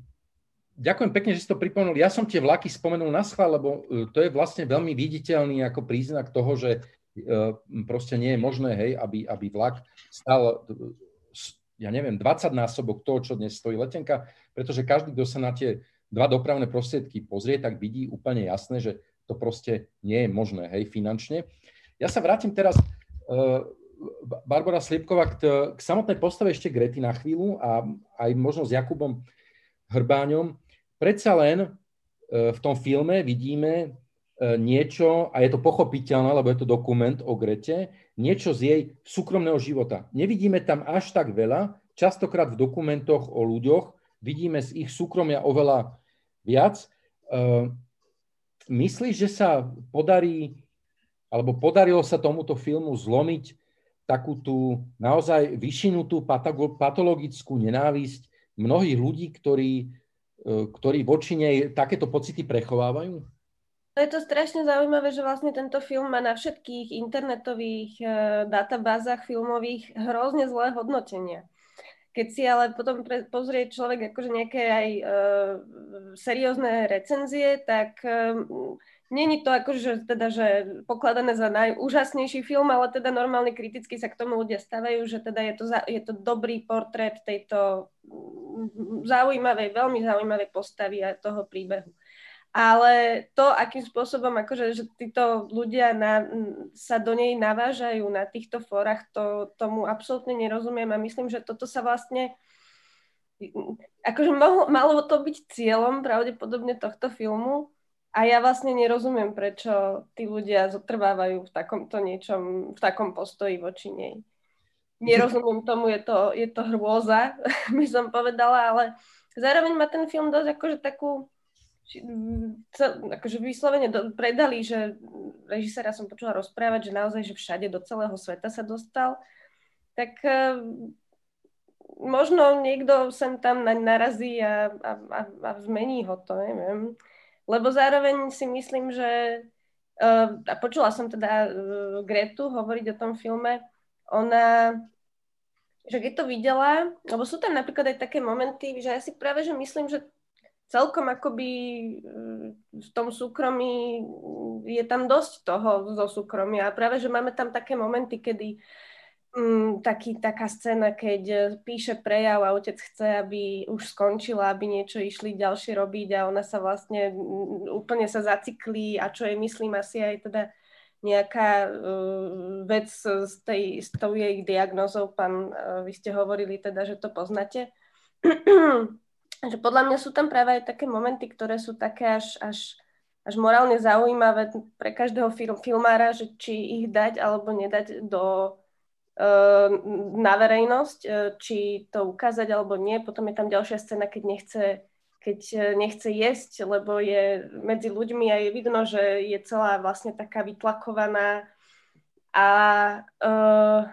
Ďakujem pekne, že si to pripomenul. Ja som tie vlaky spomenul na schvál, lebo e, to je vlastne veľmi viditeľný ako príznak toho, že e, proste nie je možné, hej, aby, aby vlak stal, ja neviem, 20 násobok toho, čo dnes stojí letenka, pretože každý, kto sa na tie dva dopravné prostriedky pozrie, tak vidí úplne jasné, že to proste nie je možné, hej, finančne. Ja sa vrátim teraz, uh, Barbara Sliepková, k, k samotnej postave ešte Grety na chvíľu a aj možno s Jakubom Hrbáňom predsa len e, v tom filme vidíme niečo, a je to pochopiteľné, lebo je to dokument o Grete, niečo z jej súkromného života. Nevidíme tam až tak veľa, častokrát v dokumentoch o ľuďoch vidíme z ich súkromia oveľa viac. E, myslíš, že sa podarí, alebo podarilo sa tomuto filmu zlomiť takú tú naozaj vyšinutú patologickú nenávisť mnohých ľudí, ktorí E, ktorí voči nej takéto pocity prechovávajú? Je to strašne zaujímavé, že vlastne tento film má na všetkých internetových e, databázach filmových hrozne zlé hodnotenia. Keď si ale potom pre, pozrie človek akože nejaké aj e, seriózne recenzie, tak e, není to akože teda, že pokladané za najúžasnejší film, ale teda normálne kriticky sa k tomu ľudia stavajú, že teda je to, za, je to dobrý portrét tejto zaujímavej, veľmi zaujímavej postavy a toho príbehu. Ale to, akým spôsobom akože, že títo ľudia na, sa do nej navážajú na týchto fórach, to, tomu absolútne nerozumiem a myslím, že toto sa vlastne akože mohlo, malo to byť cieľom pravdepodobne tohto filmu a ja vlastne nerozumiem, prečo tí ľudia zotrvávajú v takomto niečom, v takom postoji voči nej. Nerozumiem tomu, je to, je to hrôza, by som povedala, ale zároveň má ten film dosť akože takú akože vyslovene do, predali, že režiséra som počula rozprávať, že naozaj, že všade do celého sveta sa dostal, tak eh, možno niekto sem tam narazí a, a, a, a zmení ho to, neviem. Lebo zároveň si myslím, že uh, a počula som teda uh, Gretu hovoriť o tom filme, ona že keď to videla, lebo sú tam napríklad aj také momenty, že ja si práve, že myslím, že celkom akoby mm, v tom súkromí je tam dosť toho zo súkromia. A práve, že máme tam také momenty, kedy um, taký, taká scéna, keď píše prejav a otec chce, aby už skončila, aby niečo išli ďalšie robiť a ona sa vlastne um, úplne sa zaciklí a čo jej myslím asi aj teda nejaká uh, vec s, tej, s tou jej diagnozou, pán, uh, vy ste hovorili teda, že to poznáte. že podľa mňa sú tam práve aj také momenty, ktoré sú také až, až, až morálne zaujímavé pre každého film, filmára, že či ich dať alebo nedať do, uh, na verejnosť, uh, či to ukázať alebo nie. Potom je tam ďalšia scéna, keď nechce keď e, nechce jesť, lebo je medzi ľuďmi a je vidno, že je celá vlastne taká vytlakovaná. A uh,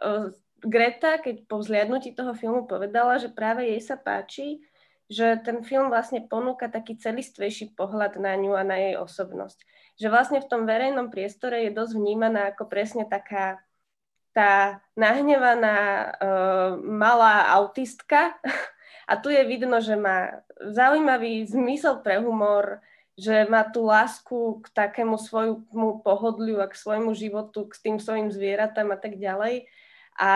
uh, Greta, keď po vzliadnutí toho filmu povedala, že práve jej sa páči, že ten film vlastne ponúka taký celistvejší pohľad na ňu a na jej osobnosť. Že vlastne v tom verejnom priestore je dosť vnímaná ako presne taká tá nahnevaná uh, malá autistka, A tu je vidno, že má zaujímavý zmysel pre humor, že má tú lásku k takému svojmu pohodliu a k svojmu životu, k tým svojim zvieratám a tak ďalej. A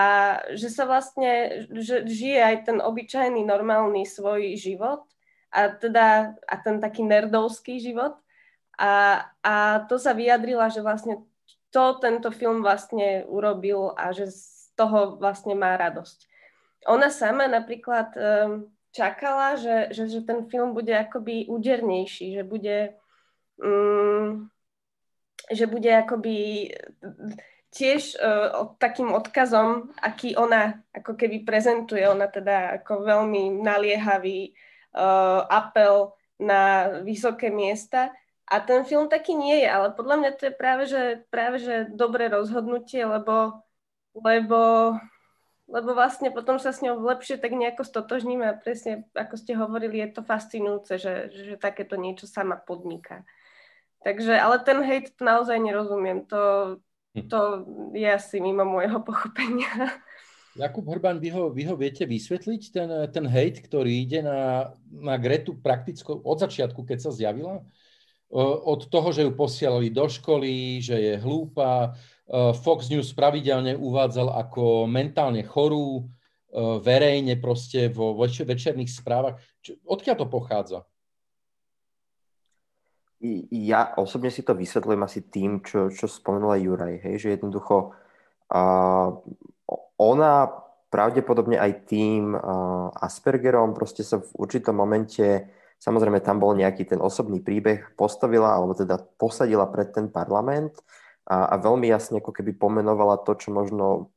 že sa vlastne, že žije aj ten obyčajný, normálny svoj život a teda a ten taký nerdovský život. A, a to sa vyjadrila, že vlastne to tento film vlastne urobil a že z toho vlastne má radosť ona sama napríklad um, čakala, že, že, že ten film bude akoby údernejší, že bude, um, že bude akoby tiež uh, takým odkazom, aký ona ako keby prezentuje. Ona teda ako veľmi naliehavý uh, apel na vysoké miesta. A ten film taký nie je, ale podľa mňa to je práve, že, práve, že dobré rozhodnutie, lebo, lebo lebo vlastne potom sa s ňou lepšie tak nejako stotožníme a presne, ako ste hovorili, je to fascinujúce, že, že takéto niečo sama podniká. Takže, ale ten hejt naozaj nerozumiem. To, hm. to je asi mimo môjho pochopenia. Jakub Hrban, vy ho, vy ho viete vysvetliť, ten, ten hejt, ktorý ide na, na Gretu prakticko od začiatku, keď sa zjavila? Od toho, že ju posielali do školy, že je hlúpa, Fox News pravidelne uvádzal ako mentálne chorú, verejne proste vo večerných správach. Odkiaľ to pochádza? Ja osobne si to vysvetľujem asi tým, čo, čo spomenula Juraj, hej, že jednoducho uh, ona pravdepodobne aj tým uh, Aspergerom proste sa v určitom momente, samozrejme tam bol nejaký ten osobný príbeh, postavila, alebo teda posadila pred ten parlament a, a veľmi jasne ako keby pomenovala to, čo možno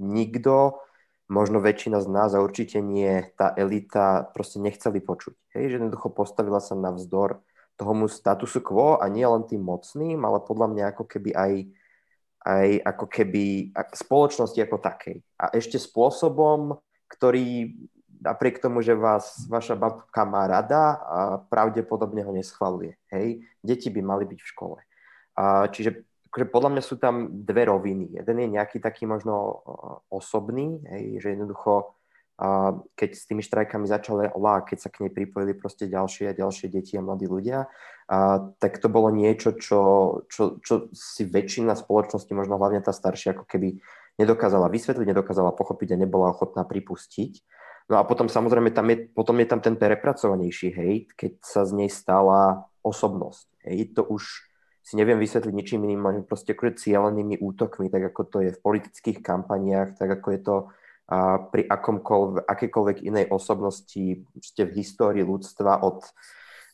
nikto, možno väčšina z nás a určite nie tá elita proste nechceli počuť. Hej, že jednoducho postavila sa na vzdor tomu statusu quo a nie len tým mocným, ale podľa mňa ako keby aj, aj ako keby spoločnosti ako takej. A ešte spôsobom, ktorý napriek tomu, že vás vaša babka má rada, a pravdepodobne ho neschvaluje. Hej? Deti by mali byť v škole. A, čiže akože podľa mňa sú tam dve roviny. Jeden je nejaký taký možno osobný, hej, že jednoducho uh, keď s tými štrajkami začali lá, keď sa k nej pripojili proste ďalšie a ďalšie deti a mladí ľudia, uh, tak to bolo niečo, čo, čo, čo si väčšina spoločnosti, možno hlavne tá staršia, ako keby nedokázala vysvetliť, nedokázala pochopiť a nebola ochotná pripustiť. No a potom samozrejme tam je, potom je tam ten prepracovanejší hejt, keď sa z nej stala osobnosť. Hej, to už si neviem vysvetliť ničím iným, len proste cieľenými útokmi, tak ako to je v politických kampaniách, tak ako je to a pri akomkoľvek, akékoľvek inej osobnosti v histórii ľudstva od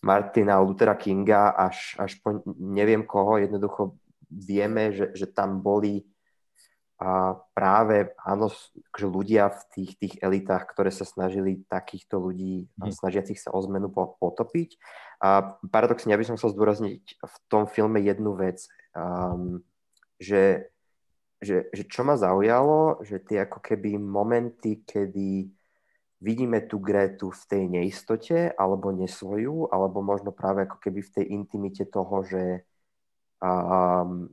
Martina Luthera Kinga až, až po neviem koho, jednoducho vieme, že, že tam boli a práve áno, že ľudia v tých, tých elitách, ktoré sa snažili takýchto ľudí, mm. snažiacich sa o zmenu potopiť. A paradoxne, ja by som chcel zdôrazniť v tom filme jednu vec, um, že, že, že čo ma zaujalo, že tie ako keby momenty, kedy vidíme tú Grétu v tej neistote alebo nesvoju, alebo možno práve ako keby v tej intimite toho, že um,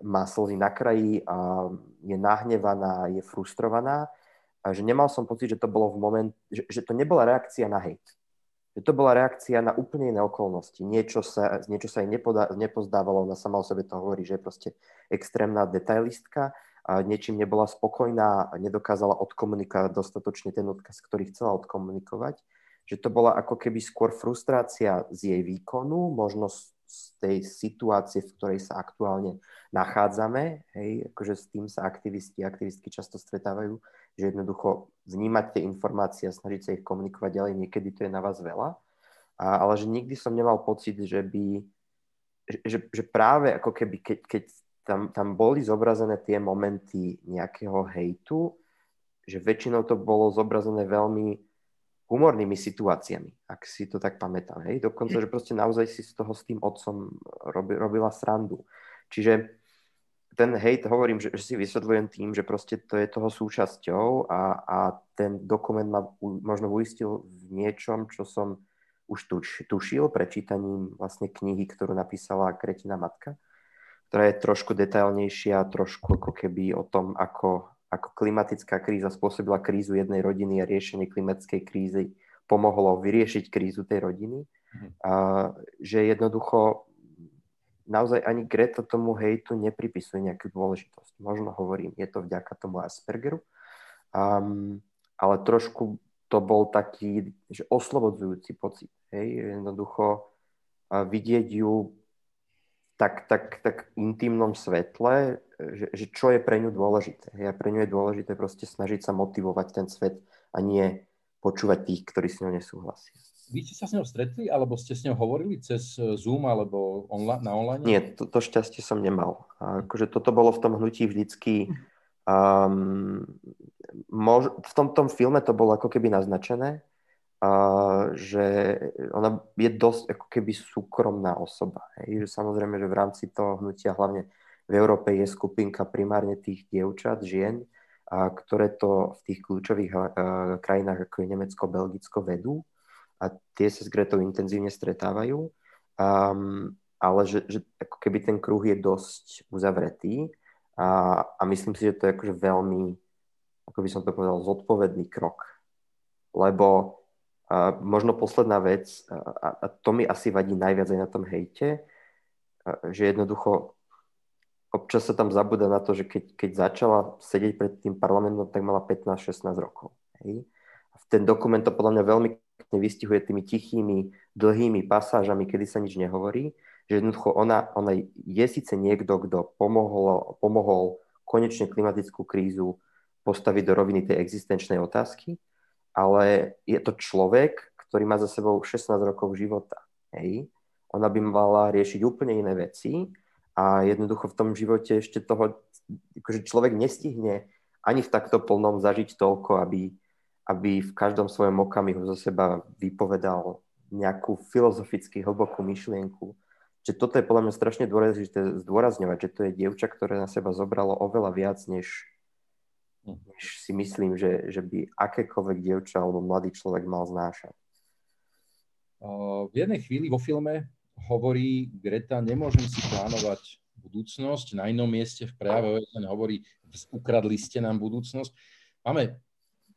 má slzy na kraji a je nahnevaná, je frustrovaná. A že nemal som pocit, že to bolo v moment, že, že to nebola reakcia na hejt. Že to bola reakcia na úplne iné okolnosti. Niečo sa, niečo sa jej nepozdávalo, ona sama o sebe to hovorí, že proste extrémna detailistka niečím nebola spokojná nedokázala odkomunikovať dostatočne ten odkaz, ktorý chcela odkomunikovať. Že to bola ako keby skôr frustrácia z jej výkonu, možno z tej situácie, v ktorej sa aktuálne nachádzame, hej, akože s tým sa aktivisti aktivistky často stretávajú, že jednoducho vnímať tie informácie a snažiť sa ich komunikovať ďalej, niekedy to je na vás veľa, a, ale že nikdy som nemal pocit, že by, že, že práve ako keby, keď, keď tam, tam boli zobrazené tie momenty nejakého hejtu, že väčšinou to bolo zobrazené veľmi humornými situáciami, ak si to tak pamätám. Hej? Dokonca, že proste naozaj si z toho s tým otcom robi, robila srandu. Čiže ten hejt, hovorím, že, že si vysvetľujem tým, že proste to je toho súčasťou a, a ten dokument ma možno uistil v niečom, čo som už tuš, tušil prečítaním vlastne knihy, ktorú napísala Kretina matka ktorá je trošku detailnejšia, trošku ako keby o tom, ako, ako klimatická kríza spôsobila krízu jednej rodiny a riešenie klimatickej krízy pomohlo vyriešiť krízu tej rodiny. Mhm. A, že jednoducho naozaj ani Greta tomu hejtu nepripisuje nejakú dôležitosť. Možno hovorím, je to vďaka tomu Aspergeru, um, ale trošku to bol taký že oslobodzujúci pocit. Hej? Jednoducho vidieť ju tak, tak, tak intimnom svetle, že, že čo je pre ňu dôležité. Ja pre ňu je dôležité proste snažiť sa motivovať ten svet a nie počúvať tých, ktorí s ňou nesúhlasia. Vy ste sa s ňou stretli, alebo ste s ňou hovorili cez e, Zoom alebo onla- na online? Nie, to, to šťastie som nemal. A akože toto bolo v tom hnutí vždycky... Um, mož, v tom, tom filme to bolo ako keby naznačené, a že ona je dosť ako keby súkromná osoba. Hej? Že samozrejme, že v rámci toho hnutia hlavne v Európe je skupinka primárne tých dievčat, žien, a ktoré to v tých kľúčových a, krajinách ako je Nemecko, Belgicko vedú a tie sa s Gretou intenzívne stretávajú. Um, ale že, že ako keby ten kruh je dosť uzavretý a, a myslím si, že to je akože veľmi, ako by som to povedal, zodpovedný krok. Lebo a možno posledná vec, a, a to mi asi vadí najviac aj na tom hejte, že jednoducho občas sa tam zabúda na to, že keď, keď začala sedieť pred tým parlamentom, tak mala 15-16 rokov. Hej? A ten dokument to podľa mňa veľmi vystihuje tými tichými, dlhými pasážami, kedy sa nič nehovorí, že jednoducho ona, ona je síce niekto, kto pomohol, pomohol konečne klimatickú krízu postaviť do roviny tej existenčnej otázky, ale je to človek, ktorý má za sebou 16 rokov života. Hej? Ona by mala riešiť úplne iné veci a jednoducho v tom živote ešte toho, akože človek nestihne ani v takto plnom zažiť toľko, aby, aby v každom svojom okamihu zo seba vypovedal nejakú filozoficky hlbokú myšlienku. Že toto je podľa mňa strašne dôležité zdôrazňovať, že to je dievča, ktoré na seba zobralo oveľa viac, než než si myslím, že, že by akékoľvek dievča alebo mladý človek mal znášať. V jednej chvíli vo filme hovorí Greta, nemôžem si plánovať budúcnosť. Na inom mieste v prejave OSN hovorí, ukradli ste nám budúcnosť. Máme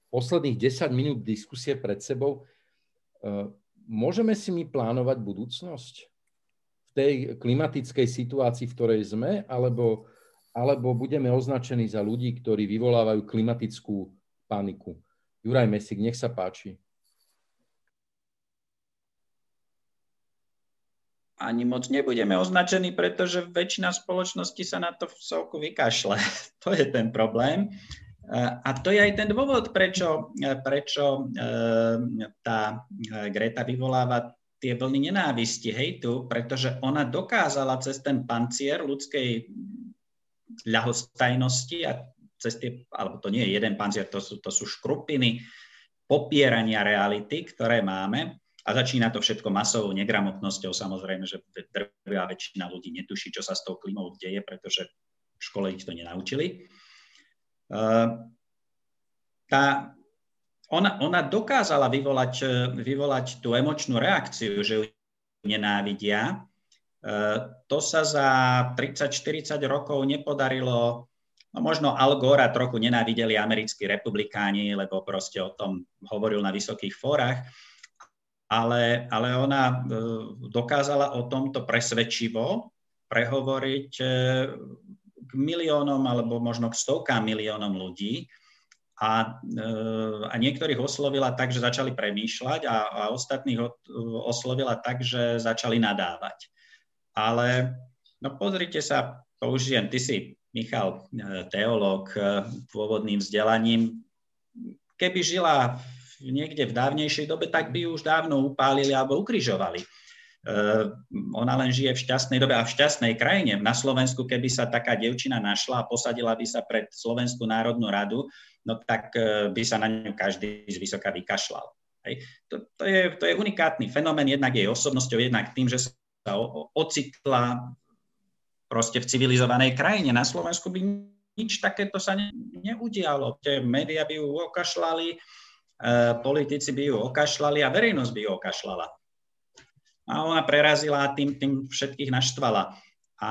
posledných 10 minút diskusie pred sebou. Môžeme si my plánovať budúcnosť v tej klimatickej situácii, v ktorej sme, alebo alebo budeme označení za ľudí, ktorí vyvolávajú klimatickú paniku. Juraj Mesik, nech sa páči. Ani moc nebudeme označení, pretože väčšina spoločnosti sa na to v celku vykašle. to je ten problém. A to je aj ten dôvod, prečo, prečo e, tá Greta vyvoláva tie vlny nenávisti, hejtu, pretože ona dokázala cez ten pancier ľudskej ľahostajnosti a cez tie, alebo to nie je jeden panzier, to sú, to sú škrupiny popierania reality, ktoré máme a začína to všetko masovou negramotnosťou. Samozrejme, že drvia väčšina ľudí netuší, čo sa s tou klimou deje, pretože v škole ich to nenaučili. Tá, ona, ona dokázala vyvolať, vyvolať tú emočnú reakciu, že ju nenávidia. To sa za 30-40 rokov nepodarilo No možno Al Gore trochu nenávideli americkí republikáni, lebo proste o tom hovoril na vysokých fórach, ale, ale ona e, dokázala o tomto presvedčivo prehovoriť e, k miliónom alebo možno k stovkám miliónom ľudí a, e, a niektorých oslovila tak, že začali premýšľať a, a ostatných oslovila tak, že začali nadávať. Ale no pozrite sa, použijem, ty si Michal, e, teológ e, pôvodným vzdelaním, keby žila niekde v dávnejšej dobe, tak by ju už dávno upálili alebo ukrižovali. E, ona len žije v šťastnej dobe a v šťastnej krajine. Na Slovensku, keby sa taká devčina našla a posadila by sa pred Slovenskú národnú radu, no tak by sa na ňu každý z vysoka vykašľal. To, to, je, to je unikátny fenomén, jednak jej osobnosťou, jednak tým, že sa ocitla proste v civilizovanej krajine. Na Slovensku by nič takéto sa ne, neudialo. Tie médiá by ju okašľali, e, politici by ju okašľali a verejnosť by ju okašľala. A ona prerazila a tým, tým všetkých naštvala. A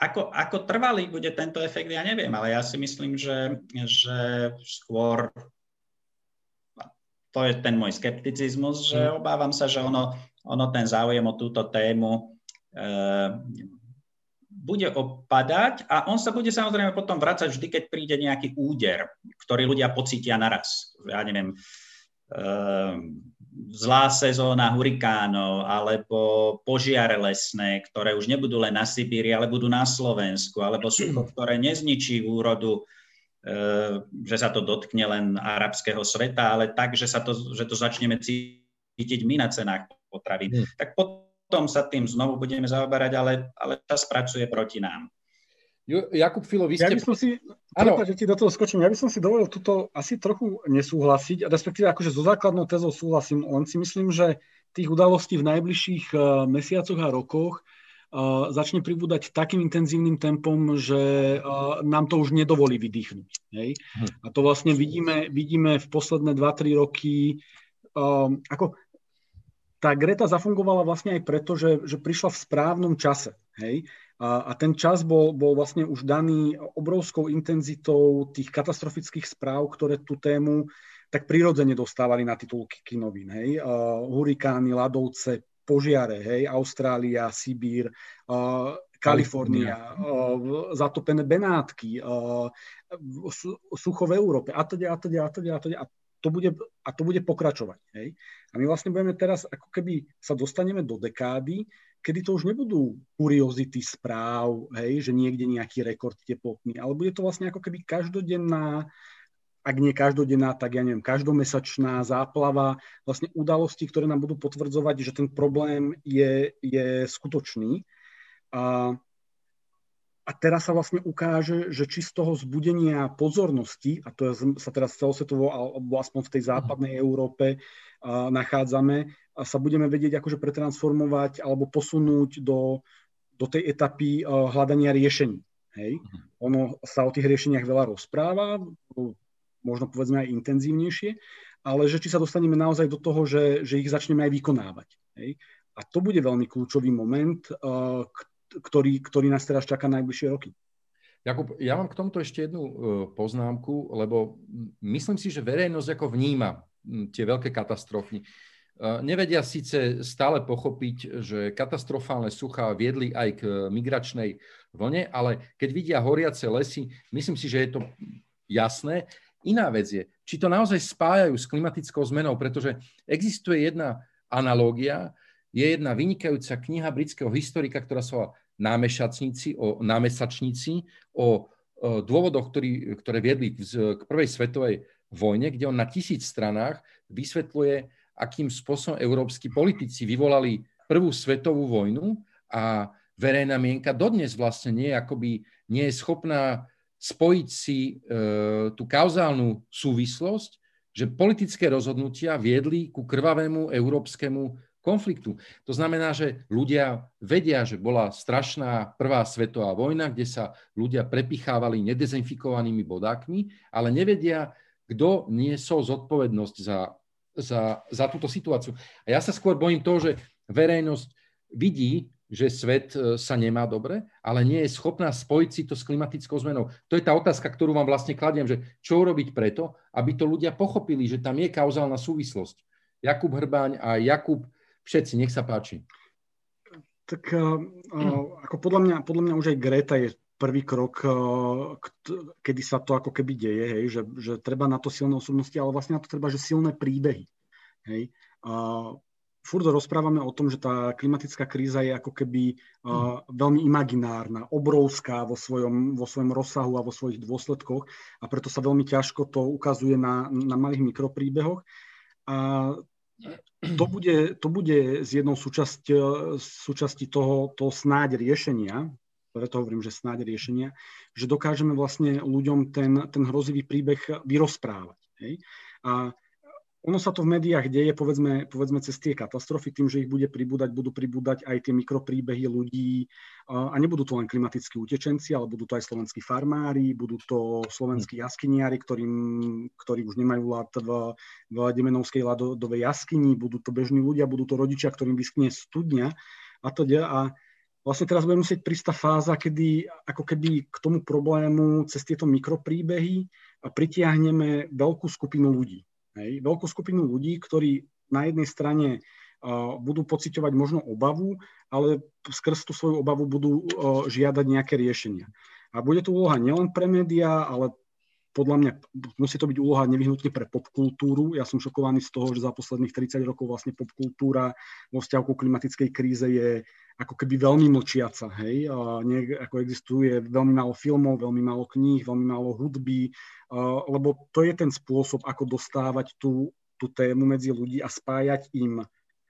ako, ako trvalý bude tento efekt, ja neviem, ale ja si myslím, že, že skôr to je ten môj skepticizmus, že hm. obávam sa, že ono, ono ten záujem o túto tému Ehm, bude opadať a on sa bude samozrejme potom vrácať vždy, keď príde nejaký úder, ktorý ľudia pocítia naraz. Ja neviem, ehm, zlá sezóna hurikánov alebo požiare lesné, ktoré už nebudú len na Sibíri, ale budú na Slovensku, alebo sucho, ktoré nezničí úrodu, že sa to dotkne len arabského sveta, ale tak, že, sa to, že to začneme cítiť my na cenách potravín. Mm. Tak potom sa tým znovu budeme zaoberať, ale, ale čas pracuje proti nám. Jakub Filo, vy ste... Ja by som si, prepáč, že ti do toho skočím, ja by som si dovolil túto asi trochu nesúhlasiť, respektíve akože so základnou tezou súhlasím, len si myslím, že tých udalostí v najbližších uh, mesiacoch a rokoch uh, začne pribúdať takým intenzívnym tempom, že uh, nám to už nedovolí vydýchnuť. Hej? Hm. A to vlastne vidíme, vidíme v posledné 2-3 roky, um, ako tá Greta zafungovala vlastne aj preto, že, že prišla v správnom čase. Hej? A, a ten čas bol, bol vlastne už daný obrovskou intenzitou tých katastrofických správ, ktoré tú tému tak prirodzene dostávali na titulky kinovín. Hej? Uh, hurikány, ľadovce, požiare, hej? Austrália, Sibír, uh, Kalifornia, uh, zatopené Benátky, uh, sucho v Európe a teda, a teda, a teda, a teda. A to bude, a to bude pokračovať. Hej? A my vlastne budeme teraz, ako keby sa dostaneme do dekády, kedy to už nebudú kuriozity správ, hej, že niekde nejaký rekord teplotný, ale bude to vlastne ako keby každodenná, ak nie každodenná, tak ja neviem, každomesačná záplava vlastne udalostí, ktoré nám budú potvrdzovať, že ten problém je, je skutočný. A a teraz sa vlastne ukáže, že či z toho zbudenia pozornosti, a to sa teraz celosvetovo, alebo aspoň v tej západnej Európe uh, nachádzame, a sa budeme vedieť akože pretransformovať alebo posunúť do, do tej etapy uh, hľadania riešení. Hej? Uh-huh. Ono sa o tých riešeniach veľa rozpráva, možno povedzme aj intenzívnejšie, ale že či sa dostaneme naozaj do toho, že, že ich začneme aj vykonávať. Hej? A to bude veľmi kľúčový moment, uh, ktorý, ktorý nás teraz čaká najbližšie roky. Jakub, ja mám k tomuto ešte jednu e, poznámku, lebo myslím si, že verejnosť ako vníma tie veľké katastrofy. E, nevedia síce stále pochopiť, že katastrofálne suchá viedli aj k migračnej vlne, ale keď vidia horiace lesy, myslím si, že je to jasné. Iná vec je, či to naozaj spájajú s klimatickou zmenou, pretože existuje jedna analógia, je jedna vynikajúca kniha britského historika, ktorá sa volá Námešacníci, o námesačníci, o, dôvodoch, ktorý, ktoré viedli k, k prvej svetovej vojne, kde on na tisíc stranách vysvetľuje, akým spôsobom európsky politici vyvolali prvú svetovú vojnu a verejná mienka dodnes vlastne nie, akoby, nie je schopná spojiť si e, tú kauzálnu súvislosť, že politické rozhodnutia viedli ku krvavému európskemu konfliktu. To znamená, že ľudia vedia, že bola strašná prvá svetová vojna, kde sa ľudia prepichávali nedezinfikovanými bodákmi, ale nevedia, kto niesol zodpovednosť za, za, za túto situáciu. A ja sa skôr bojím toho, že verejnosť vidí, že svet e, sa nemá dobre, ale nie je schopná spojiť si to s klimatickou zmenou. To je tá otázka, ktorú vám vlastne kladiem, že čo urobiť preto, aby to ľudia pochopili, že tam je kauzálna súvislosť. Jakub Hrbáň a Jakub, všetci, nech sa páči. Tak uh, ako podľa mňa, podľa mňa už aj Greta je prvý krok, kedy sa to ako keby deje, hej, že, že treba na to silné osobnosti, ale vlastne na to treba, že silné príbehy. Hej. Furt rozprávame o tom, že tá klimatická kríza je ako keby uh, veľmi imaginárna, obrovská vo svojom, vo svojom rozsahu a vo svojich dôsledkoch a preto sa veľmi ťažko to ukazuje na, na malých mikropríbehoch. A to bude, to bude z jednou súčasť, súčasti toho, toho snáď riešenia, preto hovorím, že snáď riešenia, že dokážeme vlastne ľuďom ten, ten hrozivý príbeh vyrozprávať. Hej? A ono sa to v médiách deje, povedzme, povedzme cez tie katastrofy, tým, že ich bude pribúdať, budú pribúdať aj tie mikropríbehy ľudí a nebudú to len klimatickí utečenci, ale budú to aj slovenskí farmári, budú to slovenskí jaskyniari, ktorým, ktorí už nemajú lát v, v Demenovskej ľadovej jaskyni, budú to bežní ľudia, budú to rodičia, ktorým vyskne studňa a to a vlastne teraz budeme musieť prísť tá fáza, kedy ako keby k tomu problému cez tieto mikropríbehy pritiahneme veľkú skupinu ľudí. Hej, veľkú skupinu ľudí, ktorí na jednej strane uh, budú pociťovať možno obavu, ale skrz tú svoju obavu budú uh, žiadať nejaké riešenia. A bude to úloha nielen pre médiá, ale podľa mňa musí to byť úloha nevyhnutne pre popkultúru. Ja som šokovaný z toho, že za posledných 30 rokov vlastne popkultúra vo vzťahu ku klimatickej kríze je ako keby veľmi mlčiaca. Hej? A nie, ako existuje veľmi málo filmov, veľmi málo kníh, veľmi málo hudby, a, lebo to je ten spôsob, ako dostávať tú, tú tému medzi ľudí a spájať im,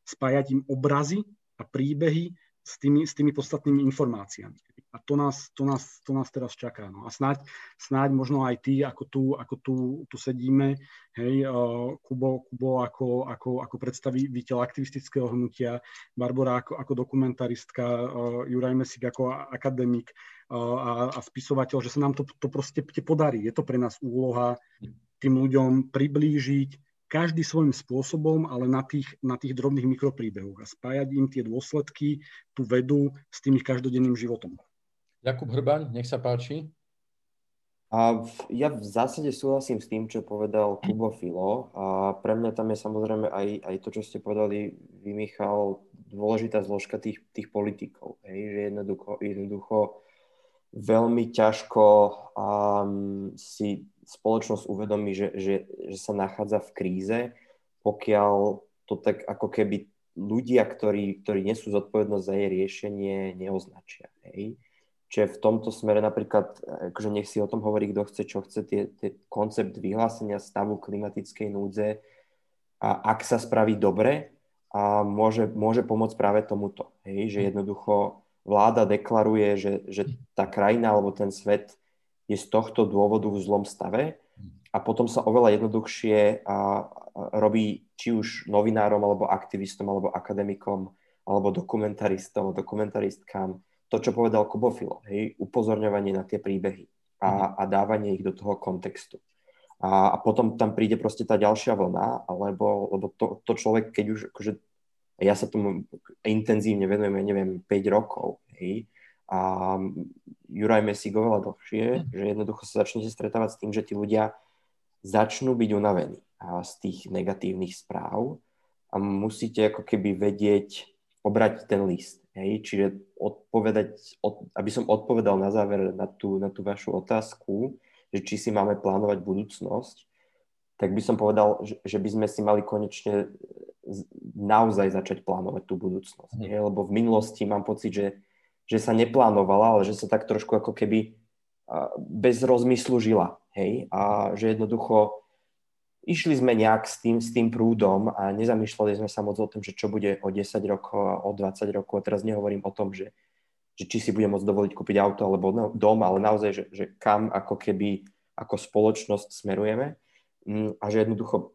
spájať im obrazy a príbehy s tými, s tými podstatnými informáciami. A to nás, to nás, to nás teraz čaká. No. A snáď, snáď možno aj ty, ako tu, ako tu, tu sedíme, hej, uh, Kubo, Kubo ako, ako, ako predstaviteľ aktivistického hnutia, Barbara ako, ako dokumentaristka, uh, Juraj Mesík ako akademik uh, a, a spisovateľ, že sa nám to, to proste podarí. Je to pre nás úloha tým ľuďom priblížiť každý svojím spôsobom, ale na tých, na tých drobných mikropríbehoch a spájať im tie dôsledky, tú vedu s tým ich každodenným životom. Jakub Hrbaň, nech sa páči. A v, ja v zásade súhlasím s tým, čo povedal Kubo Filo. A pre mňa tam je samozrejme aj, aj to, čo ste povedali vy, Michal, dôležitá zložka tých, tých politikov. Hej, že jednoducho, jednoducho veľmi ťažko um, si spoločnosť uvedomí, že, že, že sa nachádza v kríze, pokiaľ to tak ako keby ľudia, ktorí, ktorí nesú zodpovednosť za jej riešenie, neoznačia. Hej? Čiže v tomto smere napríklad, akože nech si o tom hovorí, kto chce, čo chce, tie, tie koncept vyhlásenia stavu klimatickej núdze, a ak sa spraví dobre, a môže, môže pomôcť práve tomuto. Hej? Že jednoducho vláda deklaruje, že, že tá krajina alebo ten svet je z tohto dôvodu v zlom stave a potom sa oveľa jednoduchšie a, robí či už novinárom, alebo aktivistom, alebo akademikom, alebo dokumentaristom, dokumentaristkám to, čo povedal Kubofilo, hej, upozorňovanie na tie príbehy a, mhm. a dávanie ich do toho kontextu. A, a potom tam príde proste tá ďalšia vlna, alebo lebo to, to človek, keď už, akože, ja sa tomu intenzívne venujem, ja neviem, 5 rokov, hej, a Juraj Mesík oveľa dlhšie, mm. že jednoducho sa začnete stretávať s tým, že tí ľudia začnú byť unavení z tých negatívnych správ a musíte ako keby vedieť obrať ten list. Hej? Čiže odpovedať, od, aby som odpovedal na záver na tú, na tú vašu otázku, že či si máme plánovať budúcnosť, tak by som povedal, že, že by sme si mali konečne naozaj začať plánovať tú budúcnosť. Mm. Hej? Lebo v minulosti mám pocit, že že sa neplánovala, ale že sa tak trošku ako keby bez rozmyslu žila. Hej? A že jednoducho išli sme nejak s tým, s tým prúdom a nezamýšľali sme sa moc o tom, že čo bude o 10 rokov o 20 rokov. A teraz nehovorím o tom, že, že či si budem môcť dovoliť kúpiť auto alebo no, dom, ale naozaj, že, že kam ako keby ako spoločnosť smerujeme mm, a že jednoducho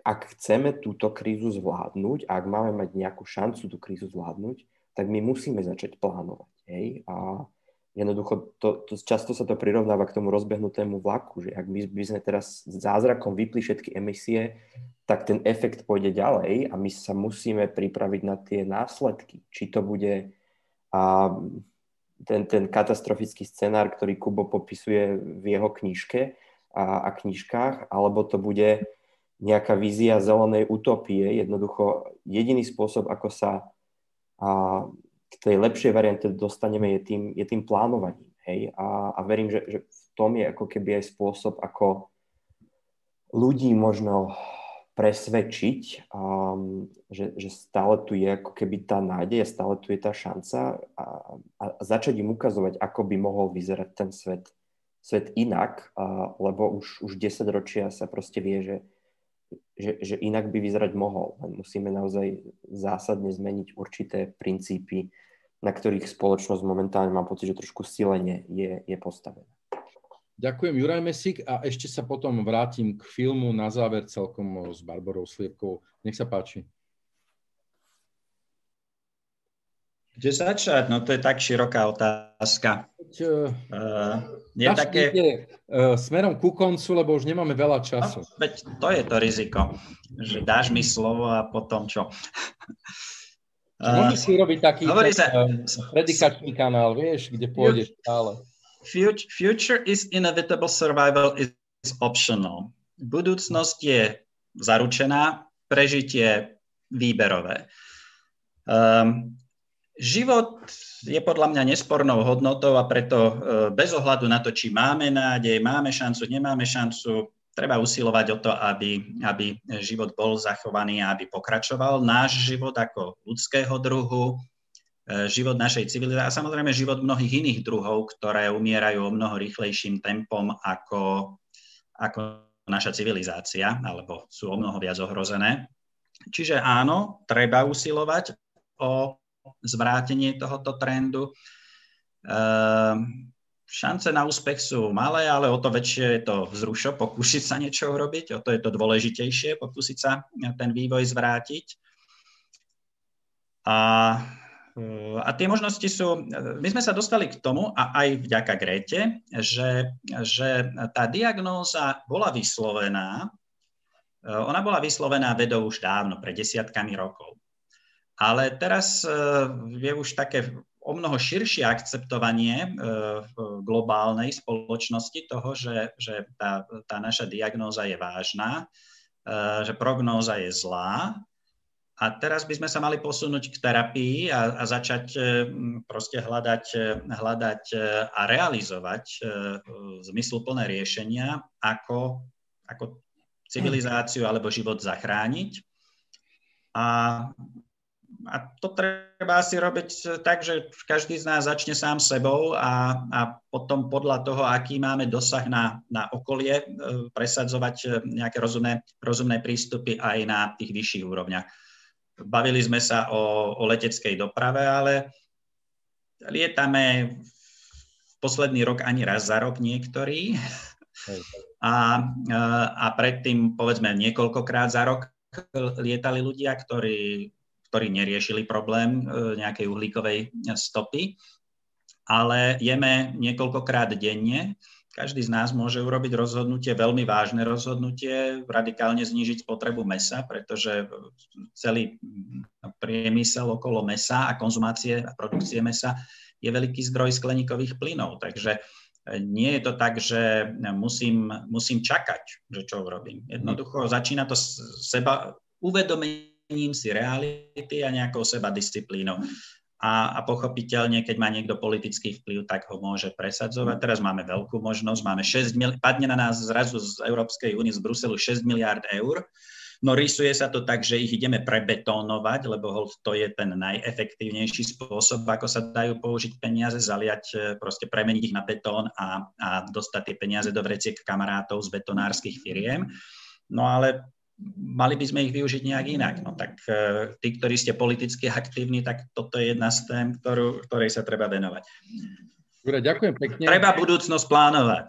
ak chceme túto krízu zvládnuť, ak máme mať nejakú šancu tú krízu zvládnuť, tak my musíme začať plánovať. Hej? A jednoducho to, to, často sa to prirovnáva k tomu rozbehnutému vlaku, že ak my by sme teraz zázrakom vypli všetky emisie, tak ten efekt pôjde ďalej a my sa musíme pripraviť na tie následky. Či to bude a, ten, ten katastrofický scenár, ktorý Kubo popisuje v jeho knižke a, a knižkách, alebo to bude nejaká vízia zelenej utopie. Jednoducho jediný spôsob, ako sa a, k tej lepšej variante dostaneme, je tým, je tým plánovaním. Hej? A, a verím, že, že v tom je ako keby aj spôsob, ako ľudí možno presvedčiť, um, že, že stále tu je ako keby tá nádej, stále tu je tá šanca a, a začať im ukazovať, ako by mohol vyzerať ten svet, svet inak, a, lebo už, už 10 ročia sa proste vie, že, že, že inak by vyzerať mohol. Len musíme naozaj zásadne zmeniť určité princípy, na ktorých spoločnosť momentálne mám pocit, že trošku silene je, je postavená. Ďakujem, Juraj Mesík. A ešte sa potom vrátim k filmu na záver celkom s Barbarou Sliepkou. Nech sa páči. Kde začať? No to je tak široká otázka. Uh, je také... uh, smerom ku koncu, lebo už nemáme veľa času. No, veď to je to riziko, že dáš mi slovo a potom čo? Môžeš si robiť taký sa, predikačný kanál, vieš, kde pôjdeš stále. Future is inevitable, survival is optional. Budúcnosť je zaručená, prežitie výberové. Um, život je podľa mňa nespornou hodnotou a preto uh, bez ohľadu na to, či máme nádej, máme šancu, nemáme šancu, treba usilovať o to, aby, aby život bol zachovaný a aby pokračoval. Náš život ako ľudského druhu, E, život našej civilizácie a samozrejme život mnohých iných druhov, ktoré umierajú o mnoho rýchlejším tempom ako, ako naša civilizácia, alebo sú o mnoho viac ohrozené. Čiže áno, treba usilovať o zvrátenie tohoto trendu. E, šance na úspech sú malé, ale o to väčšie je to vzrušo pokúsiť sa niečo urobiť, o to je to dôležitejšie pokúsiť sa ten vývoj zvrátiť. A a tie možnosti sú, my sme sa dostali k tomu, a aj vďaka Grete, že, že tá diagnóza bola vyslovená, ona bola vyslovená vedou už dávno, pred desiatkami rokov. Ale teraz e, je už také o mnoho širšie akceptovanie e, v globálnej spoločnosti toho, že, že tá, tá naša diagnóza je vážna, e, že prognóza je zlá a teraz by sme sa mali posunúť k terapii a, a začať proste hľadať, hľadať a realizovať zmysluplné riešenia, ako, ako civilizáciu alebo život zachrániť. A, a to treba asi robiť tak, že každý z nás začne sám sebou a, a potom podľa toho, aký máme dosah na, na okolie, presadzovať nejaké rozumné, rozumné prístupy aj na tých vyšších úrovniach. Bavili sme sa o, o leteckej doprave, ale lietame v posledný rok ani raz za rok niektorí. A, a predtým, povedzme, niekoľkokrát za rok lietali ľudia, ktorí, ktorí neriešili problém e, nejakej uhlíkovej stopy, ale jeme niekoľkokrát denne každý z nás môže urobiť rozhodnutie, veľmi vážne rozhodnutie, radikálne znížiť spotrebu mesa, pretože celý priemysel okolo mesa a konzumácie a produkcie mesa je veľký zdroj skleníkových plynov. Takže nie je to tak, že musím, musím čakať, že čo urobím. Jednoducho začína to seba uvedomením si reality a nejakou seba disciplínou a, a pochopiteľne, keď má niekto politický vplyv, tak ho môže presadzovať. Teraz máme veľkú možnosť, máme 6 mil- padne na nás zrazu z Európskej únie, z Bruselu 6 miliard eur, no rysuje sa to tak, že ich ideme prebetónovať, lebo to je ten najefektívnejší spôsob, ako sa dajú použiť peniaze, zaliať, e, proste premeniť ich na betón a, a dostať tie peniaze do vreciek kamarátov z betonárskych firiem. No ale mali by sme ich využiť nejak inak. No tak e, tí, ktorí ste politicky aktívni, tak toto je jedna z tém, ktorú, ktorej sa treba venovať. Dobre, ďakujem pekne. Treba budúcnosť plánovať.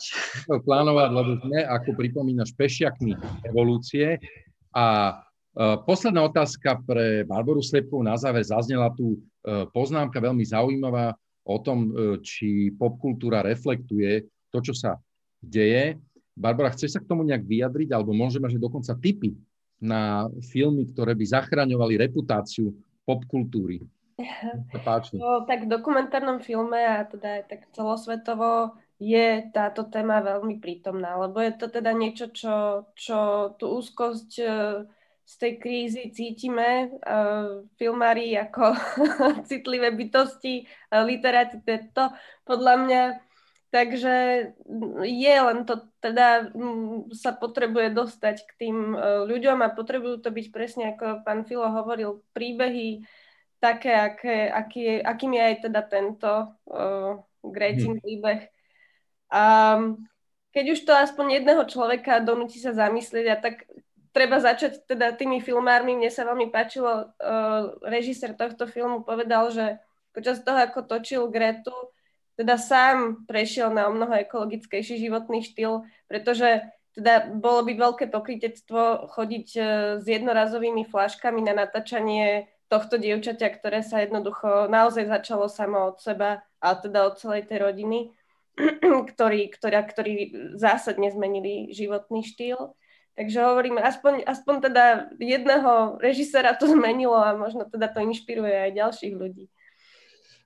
Plánovať, lebo sme, ako pripomínaš, pešiakmi evolúcie. A posledná otázka pre Barboru Slepkovú na záver zaznela tu poznámka veľmi zaujímavá o tom, či popkultúra reflektuje to, čo sa deje. Barbara, chceš sa k tomu nejak vyjadriť, alebo môžeme mať dokonca tipy na filmy, ktoré by zachraňovali reputáciu popkultúry? páči. No, tak v dokumentárnom filme a teda aj tak celosvetovo je táto téma veľmi prítomná, lebo je to teda niečo, čo, čo tú úzkosť e, z tej krízy cítime. Uh, filmári ako citlivé bytosti, uh, literáti, to podľa mňa. Takže je len to, teda sa potrebuje dostať k tým uh, ľuďom a potrebujú to byť presne, ako pán Filo hovoril, príbehy také, aké, aký, akým je aj teda tento uh, Grécin hmm. príbeh. A keď už to aspoň jedného človeka donúti sa zamyslieť, a tak treba začať teda tými filmármi. Mne sa veľmi páčilo, uh, režisér tohto filmu povedal, že počas toho, ako točil Gretu, teda sám prešiel na o mnoho ekologickejší životný štýl, pretože teda bolo by veľké pokrytectvo chodiť uh, s jednorazovými flaškami na natáčanie tohto dievčaťa, ktoré sa jednoducho naozaj začalo samo od seba a teda od celej tej rodiny, ktorí, ktorá, ktorí zásadne zmenili životný štýl. Takže hovoríme, aspoň, aspoň teda jedného režisera to zmenilo a možno teda to inšpiruje aj ďalších ľudí.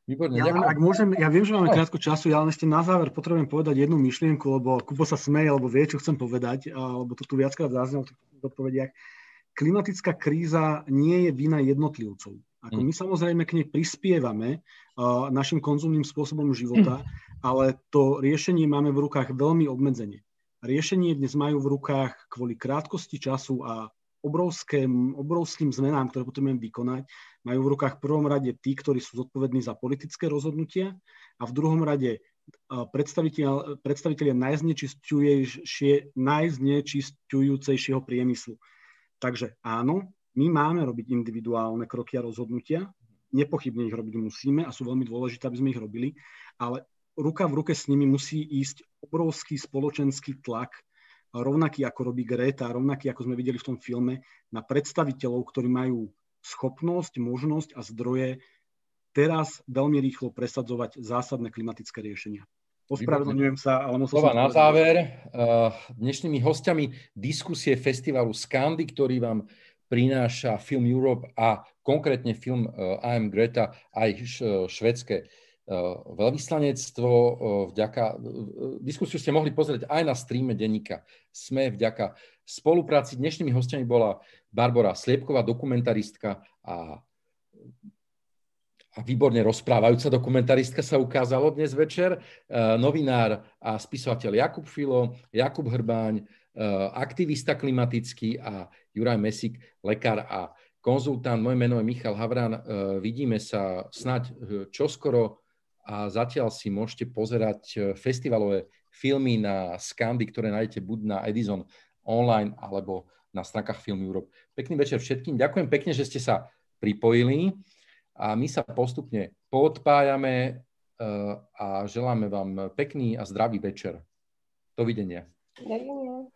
Výborne, ja, ak môžem, ja viem, že máme krátko času, ja len ešte na záver potrebujem povedať jednu myšlienku, lebo Kubo sa smeje, alebo vie, čo chcem povedať, alebo to tu viackrát zaznelo v odpovediach klimatická kríza nie je vina jednotlivcov. Ako mm. my samozrejme k nej prispievame uh, našim konzumným spôsobom života, mm. ale to riešenie máme v rukách veľmi obmedzenie. Riešenie dnes majú v rukách kvôli krátkosti času a obrovským, obrovským zmenám, ktoré potrebujeme vykonať, majú v rukách v prvom rade tí, ktorí sú zodpovední za politické rozhodnutia a v druhom rade predstaviteľ, predstaviteľia najznečistujúcejšieho priemyslu. Takže áno, my máme robiť individuálne kroky a rozhodnutia, nepochybne ich robiť musíme a sú veľmi dôležité, aby sme ich robili, ale ruka v ruke s nimi musí ísť obrovský spoločenský tlak, rovnaký ako robí Greta, rovnaký ako sme videli v tom filme, na predstaviteľov, ktorí majú schopnosť, možnosť a zdroje teraz veľmi rýchlo presadzovať zásadné klimatické riešenia. Ospravedlňujem sa, ale musel Slova na záver. Eh, dnešnými hostiami diskusie festivalu Skandy, ktorý vám prináša Film Europe a konkrétne film eh, am Greta aj švedské eh, veľvyslanectvo. Vďaka, diskusiu ste mohli pozrieť aj na streame denníka Sme vďaka spolupráci. Dnešnými hostiami bola Barbara Sliepková, dokumentaristka a a výborne rozprávajúca dokumentaristka sa ukázalo dnes večer, e, novinár a spisovateľ Jakub Filo, Jakub Hrbáň, e, aktivista klimatický a Juraj Mesík, lekár a konzultant. Moje meno je Michal Havran. E, vidíme sa snať čoskoro a zatiaľ si môžete pozerať festivalové filmy na Skandy, ktoré nájdete buď na Edison online alebo na stránkach Film Europe. Pekný večer všetkým. Ďakujem pekne, že ste sa pripojili a my sa postupne poodpájame eh, a želáme vám pekný a zdravý večer. Dovidenia. Dovidenia.